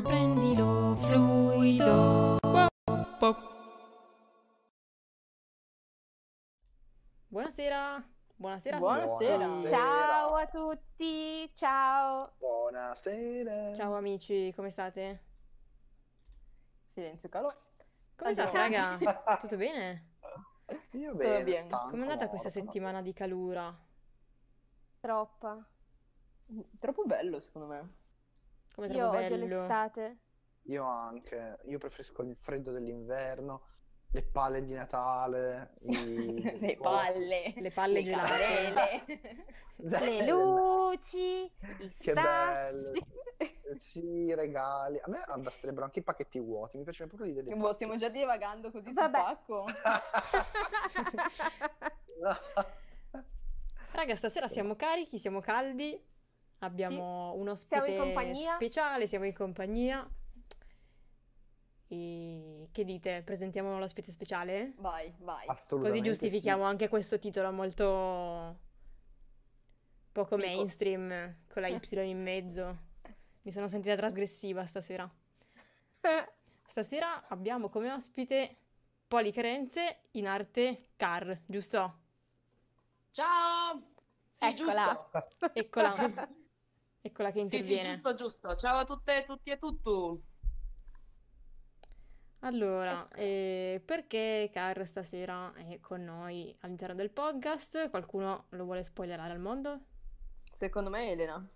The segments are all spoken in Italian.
Prendilo fluido. Buonasera. Buonasera. Buonasera. Ciao a tutti, ciao. Buonasera. Ciao amici, come state? Silenzio calore. Come Andiamo state, raga? Tutto bene? Tutto Io bene, bene. stanco, Com'è andata questa settimana di calura? Troppa. Troppo bello, secondo me. Come Io odio bello. l'estate. Io anche, io preferisco il freddo dell'inverno, le palle di Natale, i- Le oh, palle. Le palle le gelate. Le luci, i Che bello. sassi. Sì, i regali. A me basterebbero anche i pacchetti vuoti, mi piace proprio l'idea Boh, stiamo già divagando così sul Vabbè. pacco. Raga, stasera siamo carichi, siamo caldi. Abbiamo un ospite Siamo speciale, siamo in compagnia. E che dite? Presentiamo l'ospite speciale? Vai, vai. Così giustifichiamo sì. anche questo titolo molto poco Fico. mainstream, con la Y in mezzo. Mi sono sentita trasgressiva stasera. Stasera abbiamo come ospite Poli Carenze in arte car, giusto? Ciao! Sì, Eccola. giusto. Eccola, eccola che Sì, sì, interviene. giusto, giusto. Ciao a tutte, tutti e tutto. Allora, eh, perché Car stasera è con noi all'interno del podcast? Qualcuno lo vuole spoilerare al mondo? Secondo me Elena.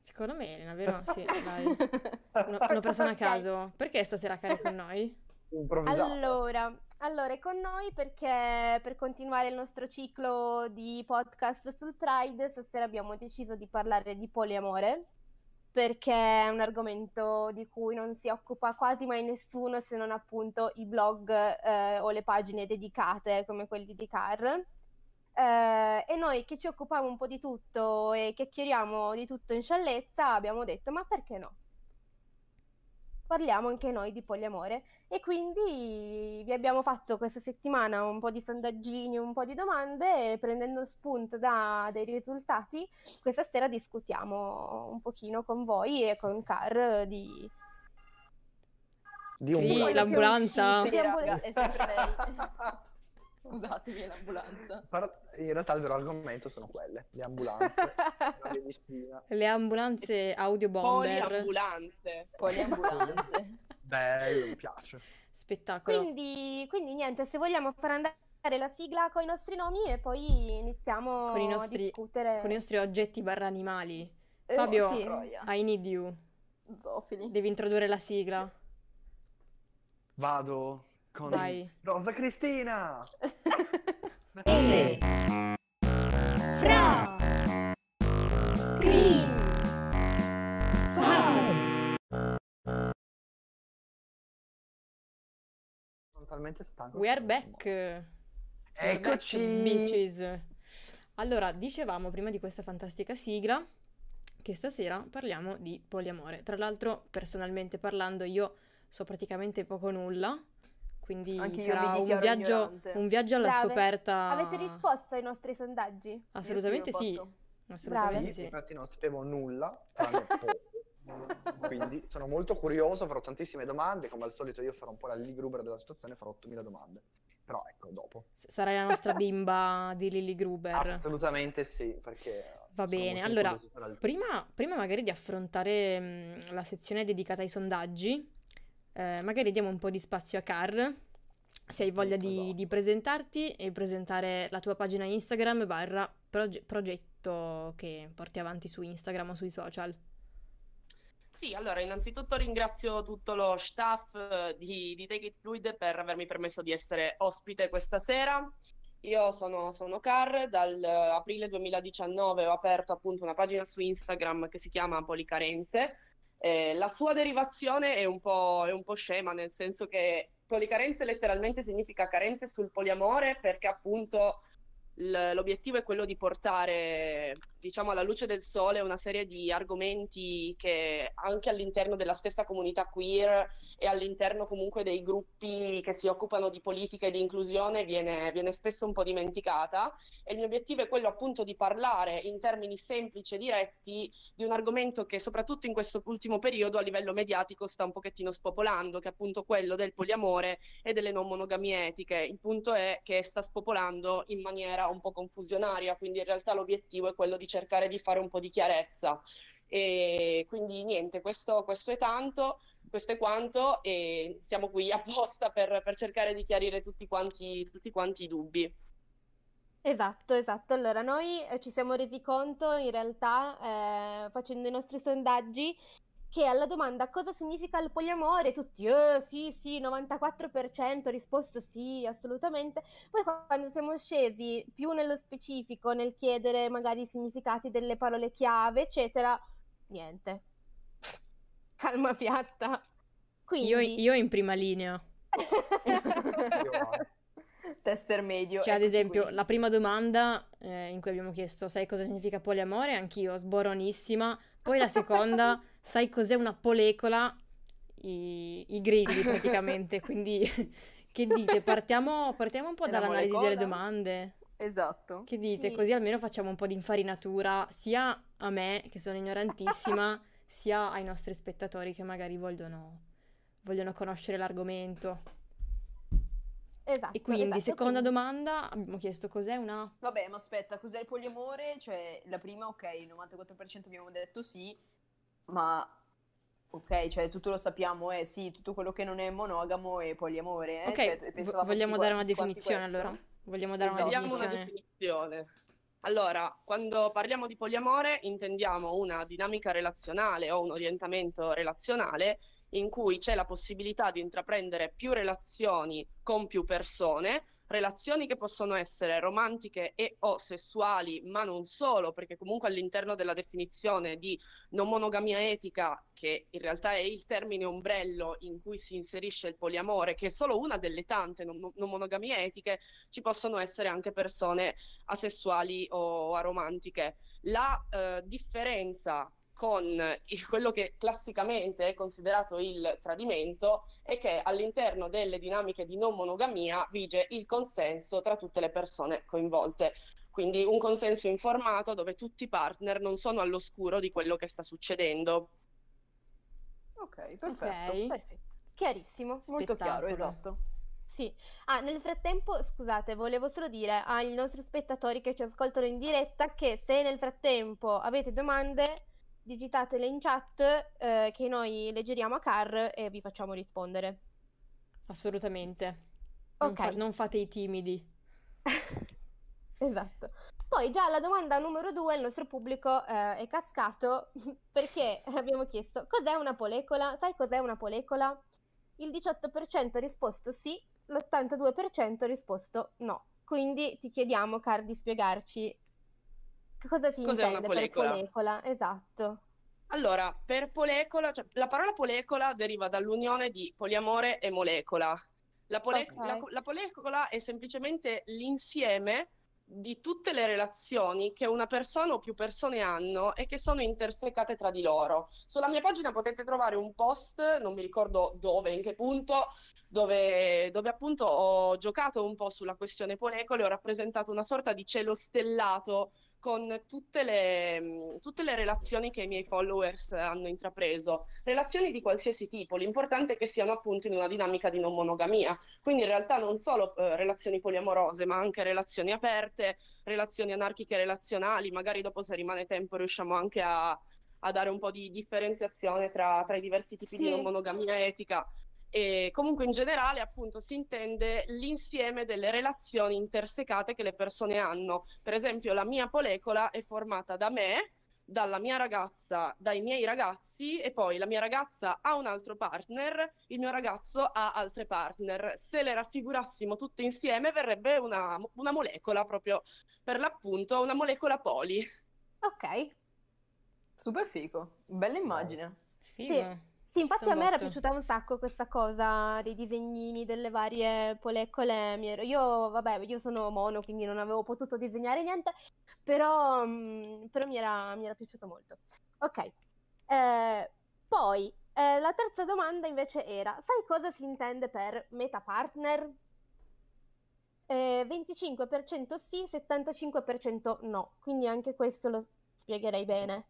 Secondo me Elena, vero? Sì, dai. Una, una persona a caso. Perché stasera Car è con noi? Improvvisato. Allora, allora, è con noi perché per continuare il nostro ciclo di podcast sul Pride, stasera abbiamo deciso di parlare di poliamore, perché è un argomento di cui non si occupa quasi mai nessuno se non appunto i blog eh, o le pagine dedicate come quelli di Car. Eh, e noi che ci occupiamo un po' di tutto e chiacchieriamo di tutto in sciallezza, abbiamo detto, ma perché no? Parliamo anche noi di poliamore e quindi vi abbiamo fatto questa settimana un po' di sondaggini, un po' di domande e prendendo spunto da dei risultati, questa sera discutiamo un pochino con voi e con Car di... Di un Sì, l'ambulanza. Sì, è sempre lei. Scusatemi, l'ambulanza. Però in realtà il vero argomento sono quelle, le ambulanze. Le ambulanze audio bomber. Poliambulanze. Poi le ambulanze. Bello, mi piace. Spettacolo. Quindi, quindi niente, se vogliamo far andare la sigla con i nostri nomi e poi iniziamo Con i a nostri- discutere. Con i nostri oggetti barra animali. Eh, Fabio, sì. I need you. Zofili. Devi introdurre la sigla. Vado con Vai. Rosa Cristina. Ele. Fra. Cri. Sono talmente stanco. We are back. Back, Eccoci. bitches. Allora, dicevamo prima di questa fantastica sigla che stasera parliamo di poliamore. Tra l'altro, personalmente parlando, io so praticamente poco nulla, quindi Anche sarà un viaggio, un viaggio alla Brave. scoperta. Avete risposto ai nostri sondaggi? Assolutamente sì. Assolutamente sì. Infatti non sapevo nulla. Quindi sono molto curioso, farò tantissime domande, come al solito io farò un po' la Lily Gruber della situazione, farò 8000 domande. Però ecco, dopo. Sarai la nostra bimba di Lily Gruber. Assolutamente sì, perché Va bene, allora, Prima, prima magari di affrontare mh, la sezione dedicata ai sondaggi, eh, magari diamo un po' di spazio a Car, se hai voglia di, Esatto. di presentarti e presentare la tua pagina Instagram barra proge- progetto che porti avanti su Instagram o sui social. Sì, allora innanzitutto ringrazio tutto lo staff eh, di, di Take It Fluid per avermi permesso di essere ospite questa sera. Io sono, sono Car, dal eh, aprile 2019 ho aperto appunto una pagina su Instagram che si chiama Policarenze. Eh, la sua derivazione è un po', è un po' scema, nel senso che policarenze letteralmente significa carenze sul poliamore, perché appunto l'obiettivo è quello di portare, diciamo, alla luce del sole una serie di argomenti che anche all'interno della stessa comunità queer e all'interno comunque dei gruppi che si occupano di politica e di inclusione viene, viene spesso un po' dimenticata. E il mio obiettivo è quello appunto di parlare in termini semplici e diretti di un argomento che soprattutto in questo ultimo periodo a livello mediatico sta un pochettino spopolando, che è appunto quello del poliamore e delle non monogamie etiche. Il punto è che sta spopolando in maniera un po' confusionaria, quindi in realtà l'obiettivo è quello di cercare di fare un po' di chiarezza. E quindi niente, questo, questo è tanto, questo è quanto e siamo qui apposta per, per cercare di chiarire tutti quanti, tutti quanti i dubbi. Esatto, esatto. Allora, noi eh, ci siamo resi conto in realtà, eh, facendo i nostri sondaggi, che alla domanda cosa significa il poliamore, tutti, eh, sì, sì, 94% risposto sì, assolutamente. Poi quando siamo scesi più nello specifico, nel chiedere magari i significati delle parole chiave, eccetera, niente. Calma piatta. Quindi... Io, io in prima linea. Tester medio. Cioè, ad esempio, qui. la prima domanda eh, in cui abbiamo chiesto, sai cosa significa poliamore? Anch'io, sboronissima. Poi la seconda, sai cos'è una polecola? I, i grilli praticamente. Quindi, che dite? Partiamo, partiamo un po' È una dall'analisi delle domande. Esatto. Che dite? Sì. Così almeno facciamo un po' di infarinatura, sia a me, che sono ignorantissima, sia ai nostri spettatori che magari vogliono, vogliono conoscere l'argomento. Esatto, E quindi, esatto, seconda quindi- domanda, abbiamo chiesto cos'è una... Vabbè, ma aspetta, cos'è il poliamore? Cioè, la prima, ok, il 94% abbiamo detto sì, ma ok, cioè tutto lo sappiamo, eh sì, tutto quello che non è monogamo è poliamore, eh? Ok, Cioè, pensavamo vogliamo dare una definizione allora? Vogliamo dare una Esatto. Una definizione? definizione. Allora, quando parliamo di poliamore intendiamo una dinamica relazionale o un orientamento relazionale in cui c'è la possibilità di intraprendere più relazioni con più persone, relazioni che possono essere romantiche e o sessuali, ma non solo, perché comunque all'interno della definizione di non monogamia etica, che in realtà è il termine ombrello in cui si inserisce il poliamore, che è solo una delle tante non, non monogamie etiche, ci possono essere anche persone asessuali o aromantiche. La eh, differenza con il- quello che classicamente è considerato il tradimento è che all'interno delle dinamiche di non monogamia vige il consenso tra tutte le persone coinvolte. Quindi un consenso informato dove tutti i partner non sono all'oscuro di quello che sta succedendo. Ok, perfetto. Ok. Perfetto, chiarissimo. Molto chiaro, esatto. Sì. Ah, nel frattempo, scusate, volevo solo dire ai nostri spettatori che ci ascoltano in diretta che se nel frattempo avete domande, digitatele in chat eh, che noi leggeriamo a Car e vi facciamo rispondere. Assolutamente. Non, Ok. fa- non fate i timidi. Esatto. Poi già alla domanda numero due il nostro pubblico eh, è cascato perché abbiamo chiesto cos'è una polecola? Sai cos'è una polecola? Il 18% ha risposto sì, l'82% ha risposto no. Quindi ti chiediamo, Car, di spiegarci che cosa si Cos'è una intende per polecola? polecola. Esatto. Allora, per polecola, cioè, la parola polecola deriva dall'unione di poliamore e molecola. La, pole- Ok. la- la polecola è semplicemente l'insieme di tutte le relazioni che una persona o più persone hanno e che sono intersecate tra di loro. Sulla mia pagina potete trovare un post, non mi ricordo dove, in che punto, dove, dove appunto ho giocato un po' sulla questione polecole, ho rappresentato una sorta di cielo stellato con tutte le, tutte le relazioni che i miei followers hanno intrapreso, relazioni di qualsiasi tipo, l'importante è che siano appunto in una dinamica di non monogamia, quindi in realtà non solo eh, relazioni poliamorose, ma anche relazioni aperte, relazioni anarchiche relazionali, magari dopo se rimane tempo riusciamo anche a, a dare un po' di differenziazione tra, tra i diversi tipi di Sì. non monogamia etica. E comunque in generale appunto si intende l'insieme delle relazioni intersecate che le persone hanno. Per esempio la mia polecola è formata da me, dalla mia ragazza, dai miei ragazzi e poi la mia ragazza ha un altro partner, il mio ragazzo ha altre partner. Se le raffigurassimo tutte insieme verrebbe una, una molecola proprio per l'appunto, una molecola poli. Ok. Super figo. Bella immagine. Figo. Sì, infatti Sta a me era piaciuta un sacco questa cosa dei disegnini delle varie polecole. Io, vabbè, io sono mono, quindi non avevo potuto disegnare niente, però, mm, però mi era, mi era piaciuto molto. Ok, Eh, poi eh, la terza domanda invece era, sai cosa si intende per meta partner? Eh, 25% sì, 75% no, quindi anche questo lo spiegherei bene.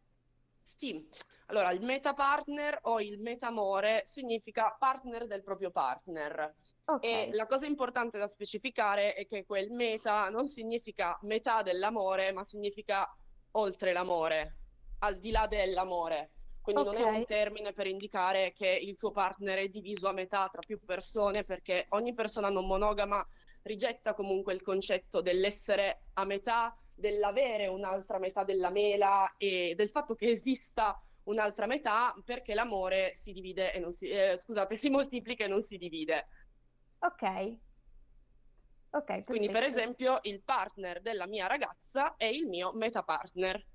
Sì, allora il meta partner o il metamore significa partner del proprio partner. Ok, E la cosa importante da specificare è che quel meta non significa metà dell'amore, ma significa oltre l'amore, al di là dell'amore. Quindi non è un termine per indicare che il tuo partner è diviso a metà tra più persone, perché ogni persona non monogama rigetta comunque il concetto dell'essere a metà, dell'avere un'altra metà della mela e del fatto che esista un'altra metà perché l'amore si divide e non si, eh, scusate, si moltiplica e non si divide. ok. Ok, Quindi, per esempio, il partner della mia ragazza è il mio meta partner.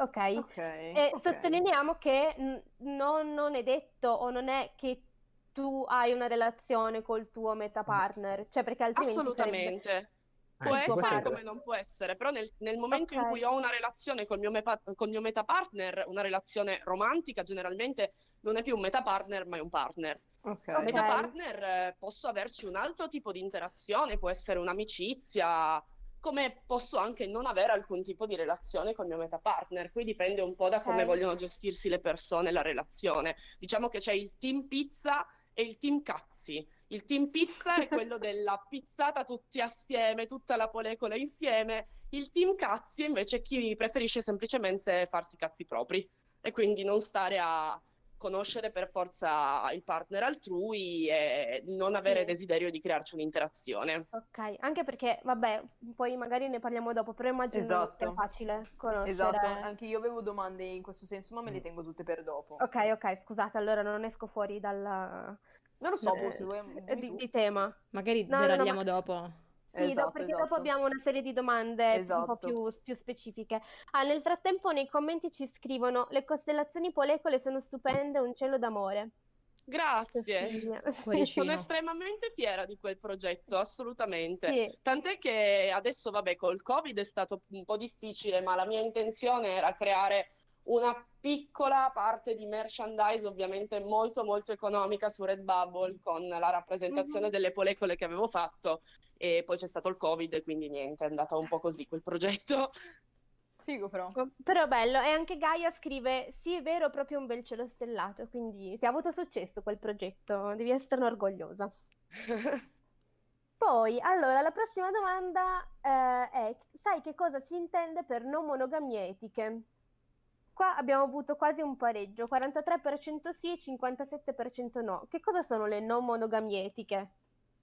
Ok, Ok. e ok. sottolineiamo che n- non, non è detto o non è che tu hai una relazione col tuo meta partner, cioè perché altrimenti sarebbe... Può il tuo essere come non può essere, però nel, nel momento in Ok. cui ho una relazione col mio, mepa- col mio meta partner, una relazione romantica, generalmente non è più un meta partner, ma è un partner. Ok. Ok. Meta partner, eh, posso averci un altro tipo di interazione, può essere un'amicizia, come posso anche non avere alcun tipo di relazione col mio meta partner. Qui dipende un po' da come Ok. vogliono gestirsi le persone la relazione. Diciamo che c'è il team pizza e il team cazzi. Il team pizza è quello della pizzata tutti assieme, tutta la polecola insieme. Il team cazzi è invece chi preferisce semplicemente farsi i cazzi propri e quindi non stare a conoscere per forza il partner altrui e non avere Sì. desiderio di crearci un'interazione. Ok, anche perché, vabbè, poi magari ne parliamo dopo, però immagino non sia Esatto. facile conoscere... Esatto, anche io avevo domande in questo senso, ma me Mm. le tengo tutte per dopo. Ok, ok, scusate, allora non esco fuori dal... Non lo so, eh, boh, se vuoi dimmi di, tu. di tema. Magari No, no, no, ma- dopo. Sì, Esatto, perché esatto. dopo abbiamo una serie di domande un po' Esatto. più, più specifiche. Ah, nel frattempo nei commenti ci scrivono le costellazioni polecole sono stupende, un cielo d'amore. Grazie. Sono estremamente fiera di quel progetto, assolutamente. Sì, Tant'è che adesso, vabbè, col Covid è stato un po' difficile, ma la mia intenzione era creare una piccola parte di merchandise, ovviamente molto molto economica su Redbubble con la rappresentazione Mhm. delle polecole che avevo fatto e poi c'è stato il Covid e quindi niente, è andata un po' così quel progetto. Figo però. però bello. E anche Gaia scrive, sì, è vero, proprio un bel cielo stellato, quindi sì, ha avuto successo quel progetto, devi esserne orgogliosa. Poi, allora, la prossima domanda eh, è, sai che cosa si intende per non monogamie etiche? Qua abbiamo avuto quasi un pareggio, 43% sì, 57% no. Che cosa sono le non monogamie etiche?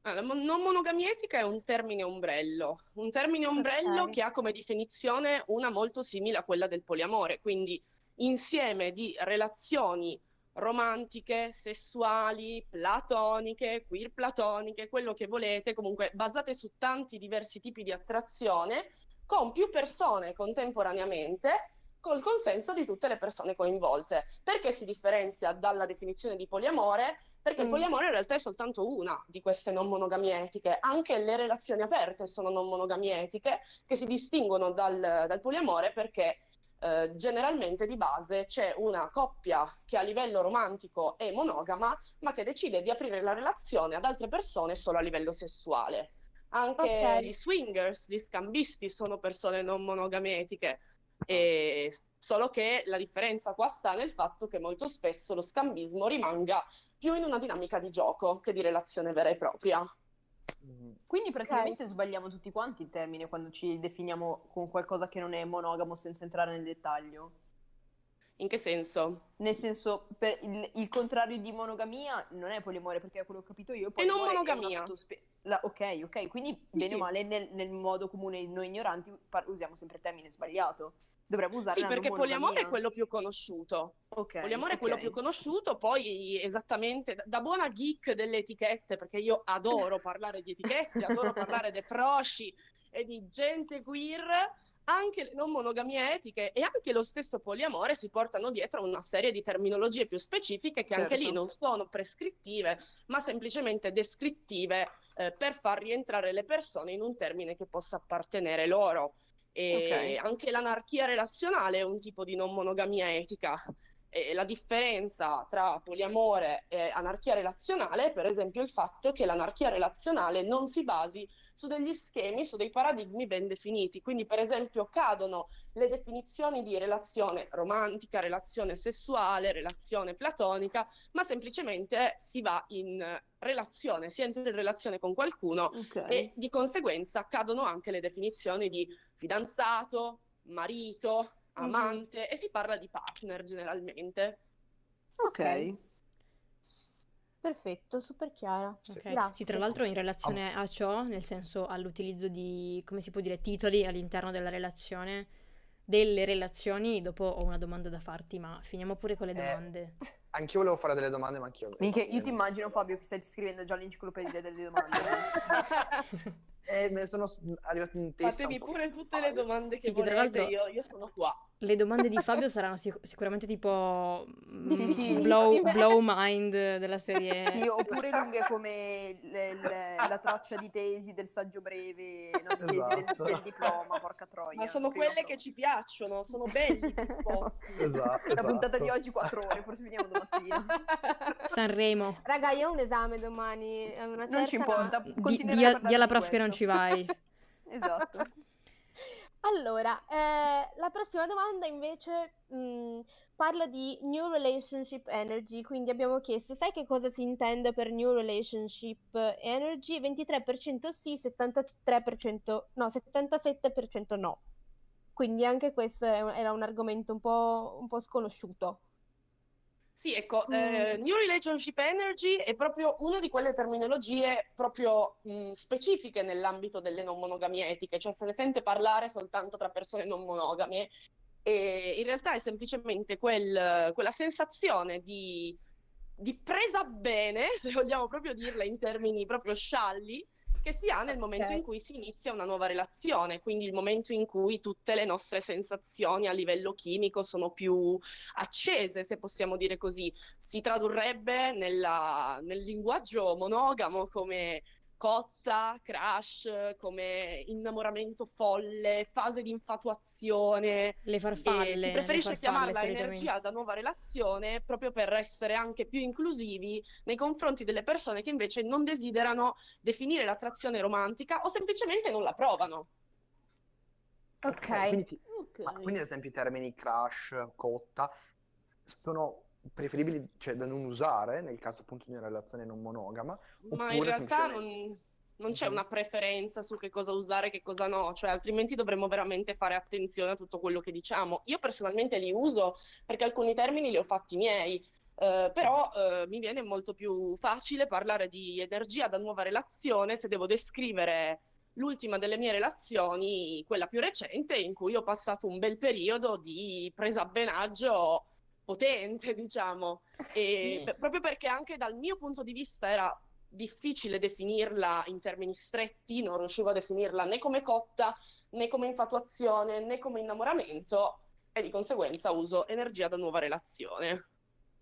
Ah, La non monogamia etica è un termine ombrello, un termine ombrello Ok. che ha come definizione una molto simile a quella del poliamore, quindi insieme di relazioni romantiche, sessuali, platoniche, queer platoniche, quello che volete, comunque basate su tanti diversi tipi di attrazione con più persone contemporaneamente col consenso di tutte le persone coinvolte. Perché si differenzia dalla definizione di poliamore? Perché il Mm. poliamore in realtà è soltanto una di queste non monogamie etiche, anche le relazioni aperte sono non monogamie etiche che si distinguono dal, dal poliamore perché eh, generalmente di base c'è una coppia che a livello romantico è monogama, ma che decide di aprire la relazione ad altre persone solo a livello sessuale. Anche Ok. gli swingers, gli scambisti sono persone non monogame etiche. E solo che la differenza qua sta nel fatto che molto spesso lo scambismo rimanga più in una dinamica di gioco che di relazione vera e propria. Mm. Quindi praticamente sbagliamo tutti quanti il termine quando ci definiamo con qualcosa che non è monogamo senza entrare nel dettaglio. In che senso? Nel senso, per il, il contrario di monogamia non è poliamore, perché da quello che ho capito io, È non poliamore una monogamia. sottospe- la- ok, ok, quindi bene sì. o male nel, nel modo comune noi ignoranti par- usiamo sempre il termine sbagliato. Dovremmo usare Sì, perché poliamore è quello più conosciuto. Ok, Poliamore è ok. quello più conosciuto, poi esattamente da- buona geek delle etichette, perché io adoro parlare di etichette, adoro parlare di froci e di gente queer. anche le non monogamie etiche e anche lo stesso poliamore si portano dietro una serie di terminologie più specifiche che anche lì Certo. non sono prescrittive, ma semplicemente descrittive eh, per far rientrare le persone in un termine che possa appartenere loro. E Ok. anche l'anarchia relazionale è un tipo di non monogamia etica. E la differenza tra poliamore e anarchia relazionale è per esempio il fatto che l'anarchia relazionale non si basi su degli schemi, su dei paradigmi ben definiti. Quindi, per esempio, cadono le definizioni di relazione romantica, relazione sessuale, relazione platonica, ma semplicemente si va in relazione, si entra in relazione con qualcuno Ok. e di conseguenza cadono anche le definizioni di fidanzato, marito, Amante e si parla di partner generalmente. Ok. Perfetto, super chiara. Sì. Ok. Grazie. Sì, tra l'altro in relazione a ciò, nel senso all'utilizzo di, come si può dire, titoli all'interno della relazione, delle relazioni, dopo ho una domanda da farti, ma finiamo pure con le Eh, domande. Anch'io volevo fare delle domande, ma anch'io. Minchia, io ti immagino Fabio che stai scrivendo già l'enciclopedia delle domande. Eh, me ne sono arrivati in testa. Fatemi pure tutte le paio. domande che Sì, che volete, l'altro- io, io sono qua. Le domande di Fabio saranno sic- sicuramente tipo mm, Sì, sì. blow, blow mind della serie. Sì, oppure lunghe come le- le- la traccia di tesi del saggio breve, no, di tesi del, Esatto. del diploma, porca troia. Ma sono quelle prova. che ci piacciono, sono belli posti. Esatto, La puntata di esatto. oggi 4 ore, forse finiamo domattina. Sanremo. Raga, io ho un esame domani. Non ci importa, Di, di- di alla prof che non questo. ci vai. Esatto. Allora, eh, la prossima domanda invece mh, parla di New Relationship Energy, quindi abbiamo chiesto, sai che cosa si intende per New Relationship Energy? 23% sì, 73% no, 77% no. Quindi anche questo era un argomento un po', un po' sconosciuto. Sì, ecco, Mm. eh, New Relationship Energy è proprio una di quelle terminologie proprio mh, specifiche nell'ambito delle non monogamie etiche, cioè se ne sente parlare soltanto tra persone non monogame e in realtà è semplicemente quel- quella sensazione di, di presa bene, se vogliamo proprio dirla in termini proprio scialli, che si ha nel momento Ok. in cui si inizia una nuova relazione, quindi il momento in cui tutte le nostre sensazioni a livello chimico sono più accese, se possiamo dire così. Si tradurrebbe nella- nel linguaggio monogamo come cotta, crush, come innamoramento folle, fase di infatuazione. Le farfalle. si preferisce farfalle chiamarla energia da nuova relazione proprio per essere anche più inclusivi nei confronti delle persone che invece non desiderano definire l'attrazione romantica o semplicemente non la provano. Ok. Quindi, ti- ma quindi, ad esempio, i termini crush, cotta, sono preferibili, cioè, da non usare nel caso appunto di una relazione non monogama? Ma in realtà semplicemente- non, non c'è Mhm. una preferenza su che cosa usare e che cosa no, cioè altrimenti dovremmo veramente fare attenzione a tutto quello che diciamo. Io personalmente li uso perché alcuni termini li ho fatti miei, eh, però eh, mi viene molto più facile parlare di energia da nuova relazione se devo descrivere l'ultima delle mie relazioni, quella più recente, in cui ho passato un bel periodo di presabbenaggio potente, diciamo. E Sì. proprio perché anche dal mio punto di vista era difficile definirla in termini stretti, non riuscivo a definirla né come cotta, né come infatuazione, né come innamoramento e di conseguenza uso energia da nuova relazione.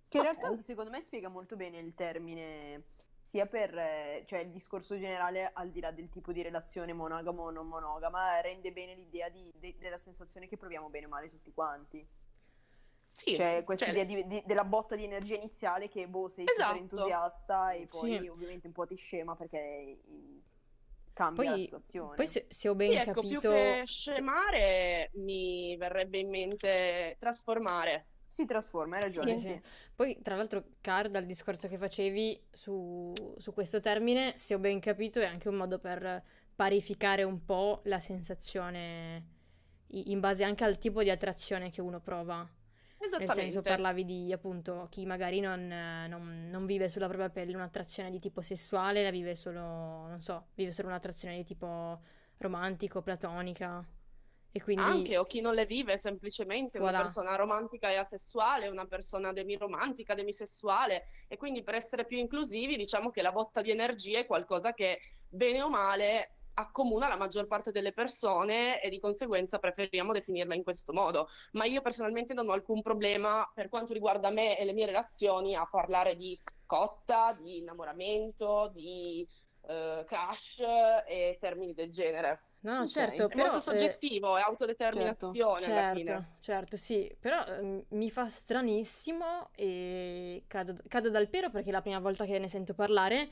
Che in realtà secondo me spiega molto bene il termine, sia per eh, cioè il discorso generale al di là del tipo di relazione monogamo o non monogama, rende bene l'idea di- de- della sensazione che proviamo bene o male tutti quanti. Sì, Cioè questa cioè, idea di- di- della botta di energia iniziale che boh, sei super Esatto. entusiasta e poi Sì. ovviamente un po' ti scema perché cambia la Poi, situazione. poi se, se ho ben sì, ecco, più capito... che scemare mi verrebbe in mente trasformare. Si trasforma, hai ragione, Sì, sì. sì. Poi, tra l'altro, Car, dal discorso che facevi su, su questo termine, se ho ben capito, è anche un modo per parificare un po' la sensazione in base anche al tipo di attrazione che uno prova. Nel senso, parlavi di appunto chi magari non, non- non vive sulla propria pelle un'attrazione di tipo sessuale, la vive solo, non so, vive solo un'attrazione di tipo romantico, platonica. E quindi Anche, o chi non le vive semplicemente, una Voilà. persona romantica e asessuale, una persona demiromantica, demisessuale, e quindi per essere più inclusivi diciamo che la botta di energia è qualcosa che bene o male accomuna la maggior parte delle persone e di conseguenza preferiamo definirla in questo modo. Ma io personalmente non ho alcun problema per quanto riguarda me e le mie relazioni a parlare di cotta, di innamoramento, di eh, crush e termini del genere. No, no, certo, È però... molto eh, soggettivo, è autodeterminazione alla Certo, fine. certo, sì, però ehm, mi fa stranissimo e cado, cado dal pero perché è la prima volta che ne sento parlare,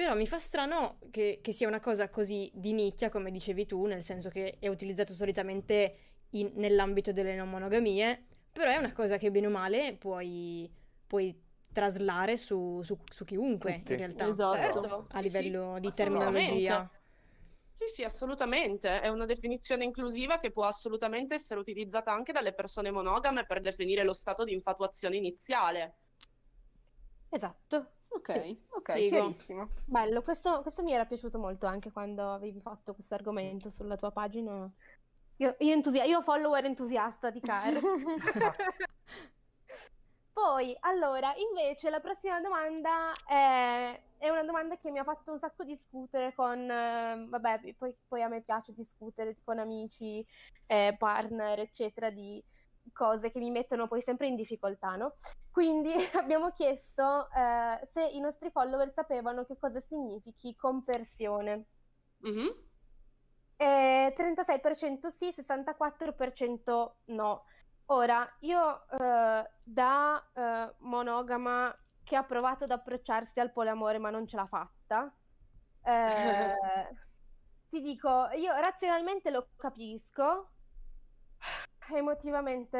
però mi fa strano che, che sia una cosa così di nicchia, come dicevi tu, nel senso che è utilizzato solitamente in- nell'ambito delle non monogamie, però è una cosa che bene o male puoi, puoi traslare su, su- su chiunque, Tutti. in realtà, Esatto. Certo, a sì, sì, livello di assolutamente. terminologia. Sì, sì, assolutamente. È una definizione inclusiva che può assolutamente essere utilizzata anche dalle persone monogame per definire lo stato di infatuazione iniziale. Esatto. Ok, ok, Figo. chiarissimo. Bello, questo, questo mi era piaciuto molto anche quando avevi fatto questo argomento sulla tua pagina. Io, io, entusia- io follower entusiasta di Car. Poi, allora, invece la prossima domanda è, è una domanda che mi ha fatto un sacco discutere con, eh, vabbè, poi, poi a me piace discutere con amici, eh, partner, eccetera, di cose che mi mettono poi sempre in difficoltà, no? Quindi abbiamo chiesto eh, se i nostri follower sapevano che cosa significhi compersione. Mhm. Eh, 36% sì, 64% no. Ora, io eh, da eh, monogama che ha provato ad approcciarsi al poliamore ma non ce l'ha fatta, eh, ti dico, io razionalmente lo capisco, emotivamente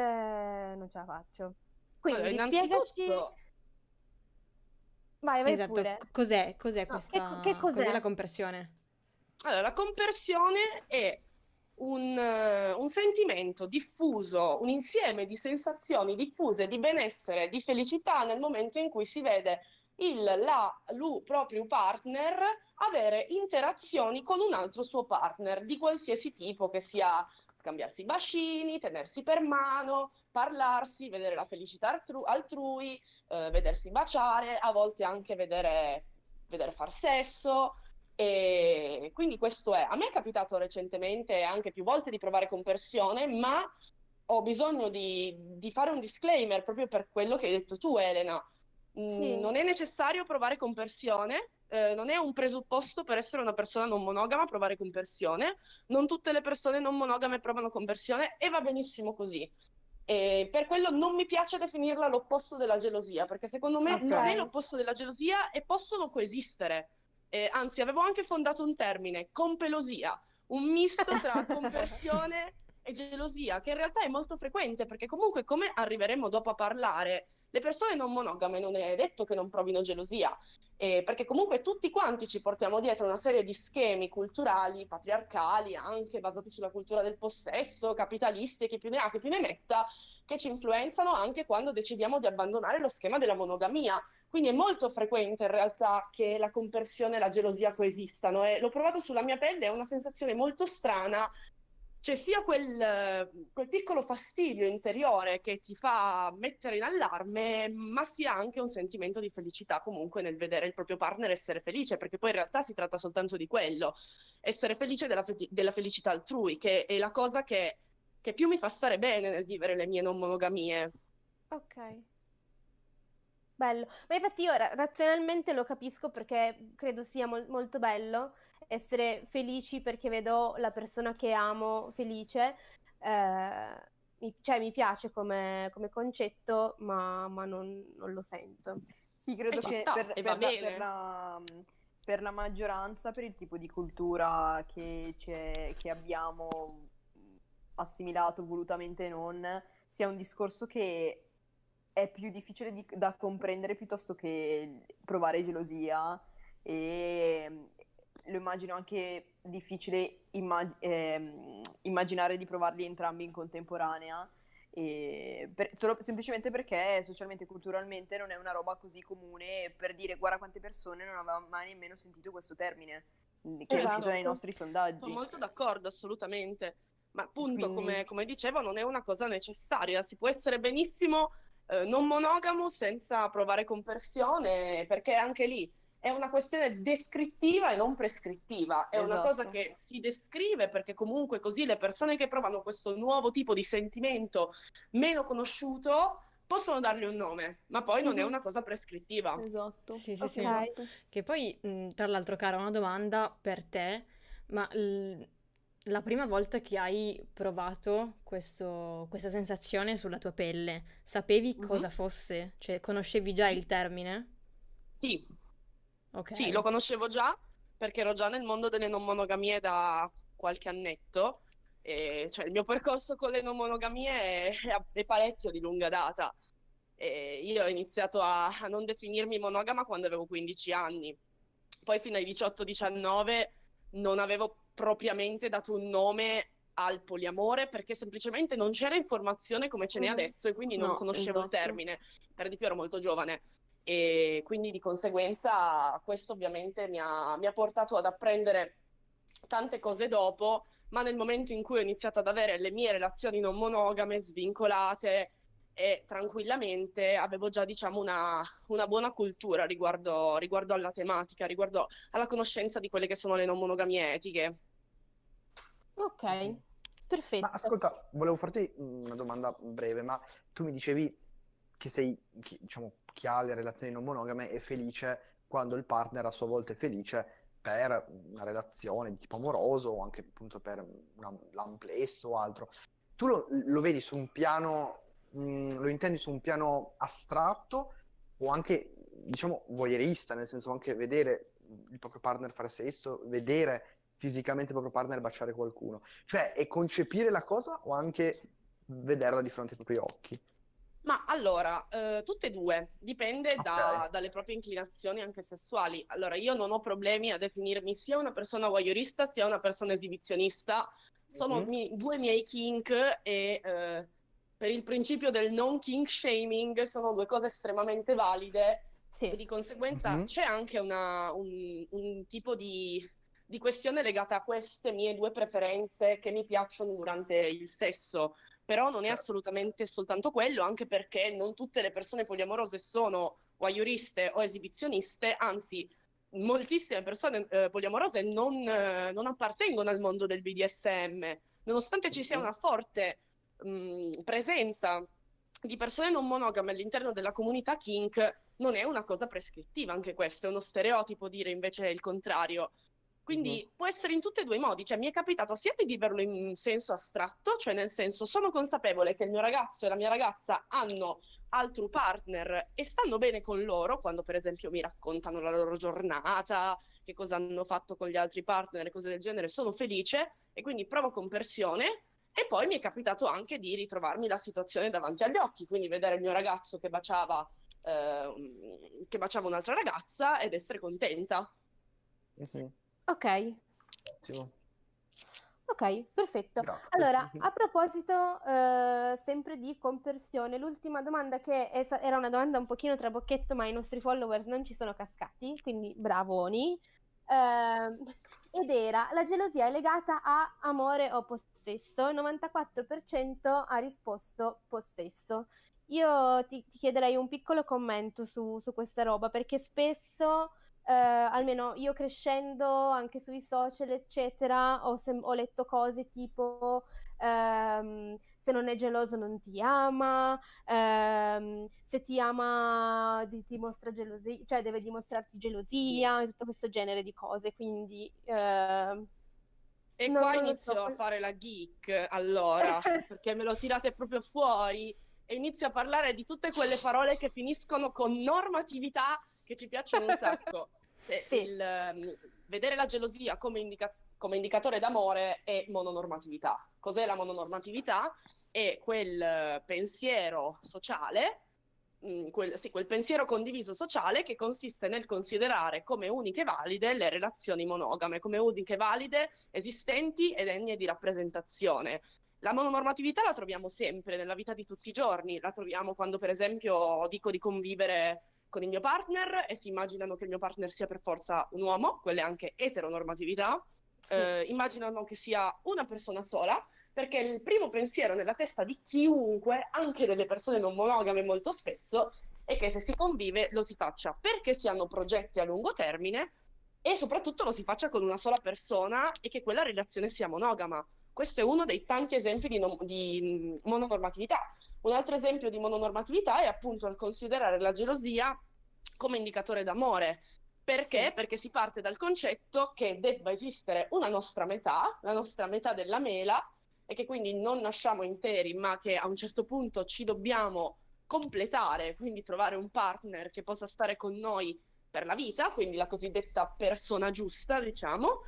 non ce la faccio. Allora, Quindi innanzitutto, spiegaci... Vai, vai Esatto, pure. cos'è, cos'è No, che- questa, che cos'è? cos'è la compressione? allora, la compersione è un, eh, un sentimento diffuso, un insieme di sensazioni diffuse di benessere, di felicità nel momento in cui si vede il, la, lu proprio partner avere interazioni con un altro suo partner di qualsiasi tipo, che sia scambiarsi bacini, tenersi per mano, parlarsi, vedere la felicità altru- altrui, eh, vedersi baciare, a volte anche vedere, vedere far sesso. E quindi questo è. A me è capitato recentemente anche più volte di provare compersione, ma ho bisogno di, di fare un disclaimer proprio per quello che hai detto tu, Elena. Mm, Sì. Non è necessario provare compersione, eh, non è un presupposto per essere una persona non monogama provare compersione. Non tutte le persone non monogame provano conversione e va benissimo così. E per quello non mi piace definirla l'opposto della gelosia, perché secondo me Ok. non è l'opposto della gelosia e possono coesistere. Eh, anzi, avevo anche fondato un termine, compelosia, un misto tra conversione e gelosia, che in realtà è molto frequente, perché comunque, come arriveremo dopo a parlare, le persone non monogame non è detto che non provino gelosia, eh, perché comunque tutti quanti ci portiamo dietro una serie di schemi culturali, patriarcali, anche basati sulla cultura del possesso, capitalisti, e chi più ne ha, che più ne metta, che ci influenzano anche quando decidiamo di abbandonare lo schema della monogamia. Quindi è molto frequente in realtà che la compersione e la gelosia coesistano e l'ho provato sulla mia pelle, è una sensazione molto strana. C'è sia quel, quel piccolo fastidio interiore che ti fa mettere in allarme, ma sia anche un sentimento di felicità comunque nel vedere il proprio partner essere felice, perché poi in realtà si tratta soltanto di quello, essere felice della, fe- della felicità altrui, che è la cosa che, che più mi fa stare bene nel vivere le mie non monogamie. Ok. Bello. Ma infatti io ra- razionalmente lo capisco perché credo sia mol- molto bello essere felici perché vedo la persona che amo felice. Eh, mi, cioè mi piace come, come concetto, ma, ma non, non lo sento. Sì, credo E che sta, per, e per va la, bene. per la- per la maggioranza, per il tipo di cultura che, c'è- che abbiamo assimilato volutamente non, sia un discorso che è più difficile di- da comprendere piuttosto che provare gelosia e lo immagino anche difficile imma- ehm, immaginare di provarli entrambi in contemporanea. Per- solo semplicemente perché socialmente e culturalmente non è una roba così comune per dire guarda quante persone non avevano mai nemmeno sentito questo termine mm, che è uscito dai Esatto. nostri sondaggi. Sono molto d'accordo, assolutamente. Ma appunto, Quindi- come, come dicevo, non è una cosa necessaria. Si può essere benissimo eh, non monogamo senza provare compersione, perché anche lì è una questione descrittiva e non prescrittiva, è una Esatto. cosa che si descrive perché comunque così le persone che provano questo nuovo tipo di sentimento meno conosciuto possono dargli un nome, ma poi non è Mhm. una cosa prescrittiva. Esatto. Sì, sì, Ok. sì. Esatto. Che poi, mh, tra l'altro, cara, una domanda per te, ma l- la prima volta che hai provato questo- questa sensazione sulla tua pelle, sapevi Mhm. cosa fosse? Cioè, conoscevi già il termine? Sì, Ok. Sì, lo conoscevo già perché ero già nel mondo delle non monogamie da qualche annetto. E, cioè, il mio percorso con le non monogamie è, è parecchio di lunga data. E io ho iniziato a, a non definirmi monogama quando avevo 15 anni. Poi fino ai 18-19 non avevo propriamente dato un nome al poliamore perché semplicemente non c'era informazione come ce n'è Mhm. adesso e quindi non No, conoscevo il esatto. termine. Per di più ero molto giovane e quindi di conseguenza questo ovviamente mi ha, mi ha portato ad apprendere tante cose dopo, ma nel momento in cui ho iniziato ad avere le mie relazioni non monogame, svincolate e tranquillamente, avevo già diciamo una, una buona cultura riguardo, riguardo alla tematica, riguardo alla conoscenza di quelle che sono le non monogamie etiche. Ok, perfetto. Ma ascolta, volevo farti una domanda breve, ma tu mi dicevi che sei, chi, diciamo, chi ha le relazioni non monogame è felice quando il partner a sua volta è felice per una relazione di tipo amoroso o anche appunto per una- l'amplesso o altro. Tu lo, lo vedi su un piano, mh, lo intendi su un piano astratto o anche, diciamo, voyeurista, nel senso anche vedere il proprio partner fare sesso, vedere fisicamente il proprio partner baciare qualcuno. Cioè, è concepire la cosa o anche vederla di fronte ai propri occhi? Ma allora, eh, tutte e due, dipende da- Ok. dalle proprie inclinazioni anche sessuali. Allora, io non ho problemi a definirmi sia una persona voyeurista sia una persona esibizionista. Sono Mhm. mi- due miei kink e eh, per il principio del non kink shaming sono due cose estremamente valide e Sì, di conseguenza Mhm. c'è anche una- un, un tipo di, di questione legata a queste mie due preferenze che mi piacciono durante il sesso. Però non è Certo. assolutamente soltanto quello, anche perché non tutte le persone poliamorose sono voyeuriste o esibizioniste, anzi, moltissime persone eh, poliamorose non, eh, non appartengono al mondo del BDSM, nonostante ci sia Mhm. una forte mh, presenza di persone non monogame all'interno della comunità kink, non è una cosa prescrittiva, anche questo è uno stereotipo dire invece il contrario. Quindi può essere in tutti e due i modi, cioè mi è capitato sia di viverlo in senso astratto, cioè nel senso sono consapevole che il mio ragazzo e la mia ragazza hanno altri partner e stanno bene con loro, quando per esempio mi raccontano la loro giornata, che cosa hanno fatto con gli altri partner e cose del genere, sono felice e quindi provo compersione. E poi mi è capitato anche di ritrovarmi la situazione davanti agli occhi, quindi vedere il mio ragazzo che baciava, eh, che baciava un'altra ragazza ed essere contenta. Mhm. Ok, Ottimo, ok, perfetto. grazie. Allora, a proposito, eh, sempre di conversione, l'ultima domanda che è era una domanda un pochino trabocchetto, ma i nostri followers non ci sono cascati, quindi bravoni. Ehm, ed era, la gelosia è legata a amore o possesso? Il 94% ha risposto possesso. Io ti, ti chiederei un piccolo commento su, su questa roba, perché spesso eh, almeno io crescendo anche sui social, eccetera, ho, sem- ho letto cose tipo ehm, se non è geloso non ti ama, ehm, se ti ama ti dimostra gelosia, cioè deve dimostrarti gelosia e tutto questo genere di cose. Quindi ehm, E No, qua non lo inizio so. a fare la geek, allora, perché me lo tirate proprio fuori e inizio a parlare di tutte quelle parole che finiscono con normatività che ci piacciono un sacco. Eh, Sì. il, ehm, vedere la gelosia come, indica- come indicatore d'amore è mononormatività. Cos'è la mononormatività? È quel pensiero sociale, mm, quel, sì, quel pensiero condiviso sociale che consiste nel considerare come uniche valide le relazioni monogame, come uniche valide esistenti e degne di rappresentazione. La mononormatività la troviamo sempre nella vita di tutti i giorni, la troviamo quando per esempio dico di convivere con il mio partner e si immaginano che il mio partner sia per forza un uomo, quella è anche eteronormatività, eh, immaginano che sia una persona sola, perché il primo pensiero nella testa di chiunque, anche delle persone non monogame molto spesso, è che se si convive lo si faccia perché si hanno progetti a lungo termine e soprattutto lo si faccia con una sola persona e che quella relazione sia monogama. Questo è uno dei tanti esempi di, no- di mononormatività. Un altro esempio di mononormatività è appunto il considerare la gelosia come indicatore d'amore. Perché? Sì. Perché si parte dal concetto che debba esistere una nostra metà, la nostra metà della mela, e che quindi non nasciamo interi, ma che a un certo punto ci dobbiamo completare, quindi trovare un partner che possa stare con noi per la vita, quindi la cosiddetta persona giusta, diciamo,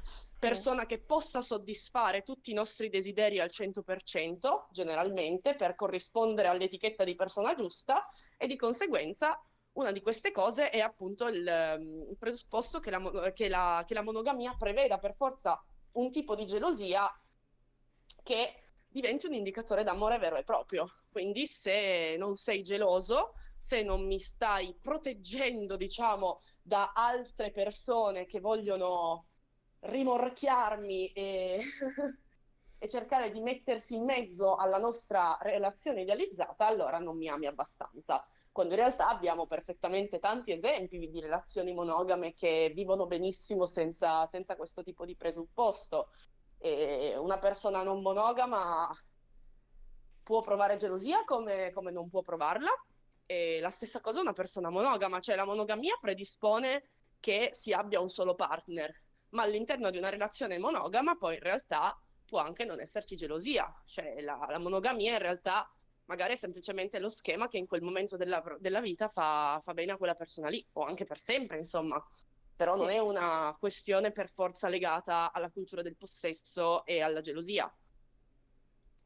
persona che possa soddisfare tutti i nostri desideri al 100%, generalmente, per corrispondere all'etichetta di persona giusta, e di conseguenza una di queste cose è appunto il, ehm, il presupposto che la, che la- che la monogamia preveda per forza un tipo di gelosia che diventi un indicatore d'amore vero e proprio. Quindi se non sei geloso, se non mi stai proteggendo, diciamo, da altre persone che vogliono rimorchiarmi e, e cercare di mettersi in mezzo alla nostra relazione idealizzata, allora non mi ami abbastanza. Quando in realtà abbiamo perfettamente tanti esempi di relazioni monogame che vivono benissimo senza, senza questo tipo di presupposto. E una persona non monogama può provare gelosia come, come non può provarla. E la stessa cosa una persona monogama, cioè la monogamia predispone che si abbia un solo partner, ma all'interno di una relazione monogama poi in realtà può anche non esserci gelosia, cioè la, la monogamia in realtà magari è semplicemente lo schema che in quel momento della, della vita fa, fa bene a quella persona lì, o anche per sempre, insomma. Però non Sì. è una questione per forza legata alla cultura del possesso e alla gelosia.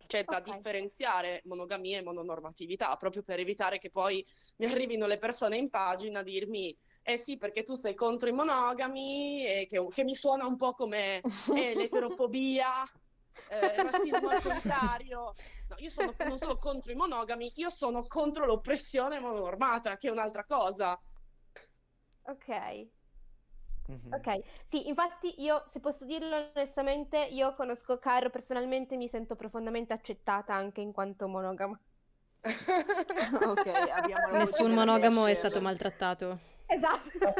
C'è da Ok. differenziare monogamia e mononormatività, proprio per evitare che poi mi arrivino le persone in pagina a dirmi eh sì, perché tu sei contro i monogami, e che, che mi suona un po' come eh, l'eterofobia, eh, il razzismo al contrario. No, io sono non solo contro i monogami, io sono contro l'oppressione mononormata, che è un'altra cosa. Ok. Mhm. Ok, sì, infatti io, se posso dirlo onestamente, io conosco Caro personalmente, mi sento profondamente accettata anche in quanto monogama. Ok, abbiamo Nessun monogamo è stato maltrattato. Esatto.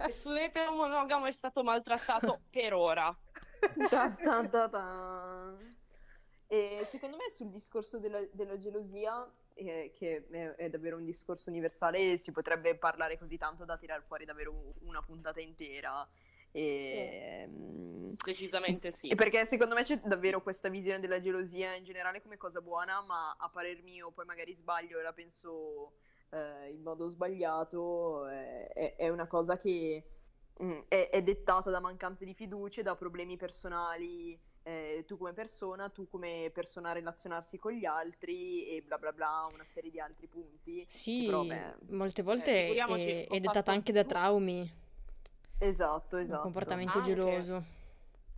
Nessun etero monogamo è stato maltrattato per ora. Ta ta ta. E secondo me sul discorso della, della gelosia, eh, che è, è davvero un discorso universale, si potrebbe parlare così tanto da tirar fuori davvero un- una puntata intera. E, mm, Decisamente sì. e perché secondo me c'è davvero questa visione della gelosia in generale come cosa buona, ma a parer mio, poi magari sbaglio e la penso eh, in modo sbagliato, eh, è, è una cosa che mm, è, è dettata da mancanze di fiducia, da problemi personali, eh, tu come persona, tu come persona a relazionarsi con gli altri e bla bla bla, una serie di altri punti. Sì, Però, beh, molte Eh, volte figuriamoci, è, è dettata anche da traumi, Esatto, un esatto. comportamento Anche. geloso.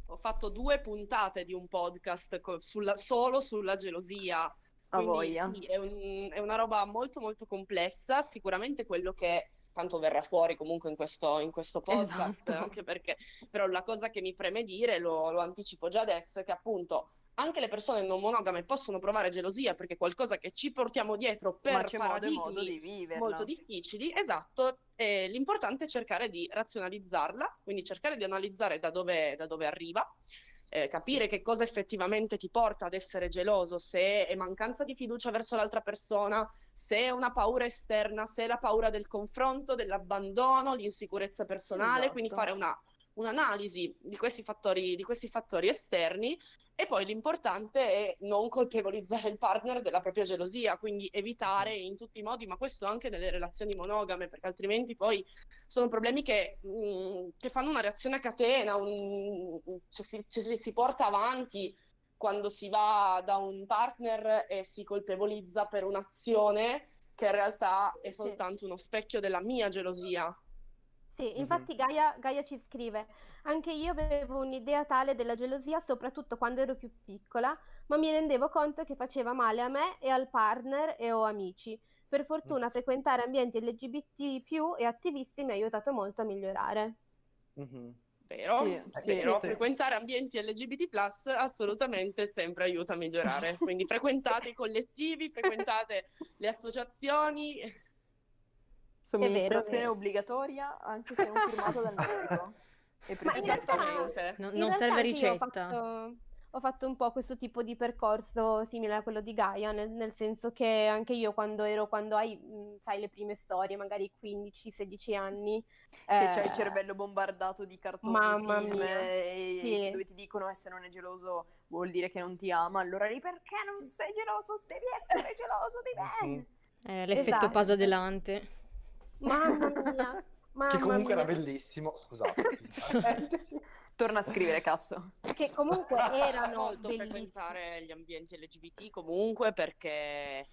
Ho fatto due puntate di un podcast co- sulla- solo sulla gelosia. A voglia. sì, è, un- è una roba molto molto complessa, sicuramente quello che tanto verrà fuori comunque in questo, in questo podcast, Esatto. anche perché però la cosa che mi preme dire, lo, lo anticipo già adesso, è che appunto anche le persone non monogame possono provare gelosia perché è qualcosa che ci portiamo dietro per paradigmi modo di viverla. molto difficili, esatto, e l'importante è cercare di razionalizzarla, quindi cercare di analizzare da dove, da dove arriva, eh, capire che cosa effettivamente ti porta ad essere geloso, se è mancanza di fiducia verso l'altra persona, se è una paura esterna, se è la paura del confronto, dell'abbandono, l'insicurezza personale, Esatto. quindi fare una un'analisi di questi fattori, di questi fattori esterni e poi l'importante è non colpevolizzare il partner della propria gelosia, quindi evitare in tutti i modi, ma questo anche nelle relazioni monogame, perché altrimenti poi sono problemi che, mh, che fanno una reazione a catena, un- cioè si, ci si porta avanti quando si va da un partner e si colpevolizza per un'azione che in realtà è soltanto uno specchio della mia gelosia. Sì, infatti Gaia, Gaia ci scrive, anche io avevo un'idea tale della gelosia, soprattutto quando ero più piccola, ma mi rendevo conto che faceva male a me e al partner e o amici. Per fortuna frequentare ambienti LGBT e attivisti mi ha aiutato molto a migliorare. Mhm. Vero, Sì, sì, vero. sì. frequentare ambienti LGBT assolutamente sempre aiuta a migliorare. Quindi frequentate i collettivi, frequentate le associazioni. Somministrazione vero. obbligatoria anche se non firmato dal medico. E Esattamente. No- non serve ricetta. Ho fatto, ho fatto un po' questo tipo di percorso simile a quello di Gaia, nel, nel senso che anche io quando ero, quando hai, mh, sai, le prime storie, magari 15-16 anni, Che c'hai il eh, cervello bombardato di cartoni, Mamma film, mia. e- Sì. dove ti dicono eh, se non è geloso vuol dire che non ti ama. Allora lì perché non sei geloso? Devi essere geloso di me. Eh, l'effetto Esatto. pasodelante. Mamma mia, mamma Che comunque era mia. bellissimo, scusate. Torna a scrivere, cazzo. Che comunque erano molto bellissimi. frequentare gli ambienti LGBT comunque perché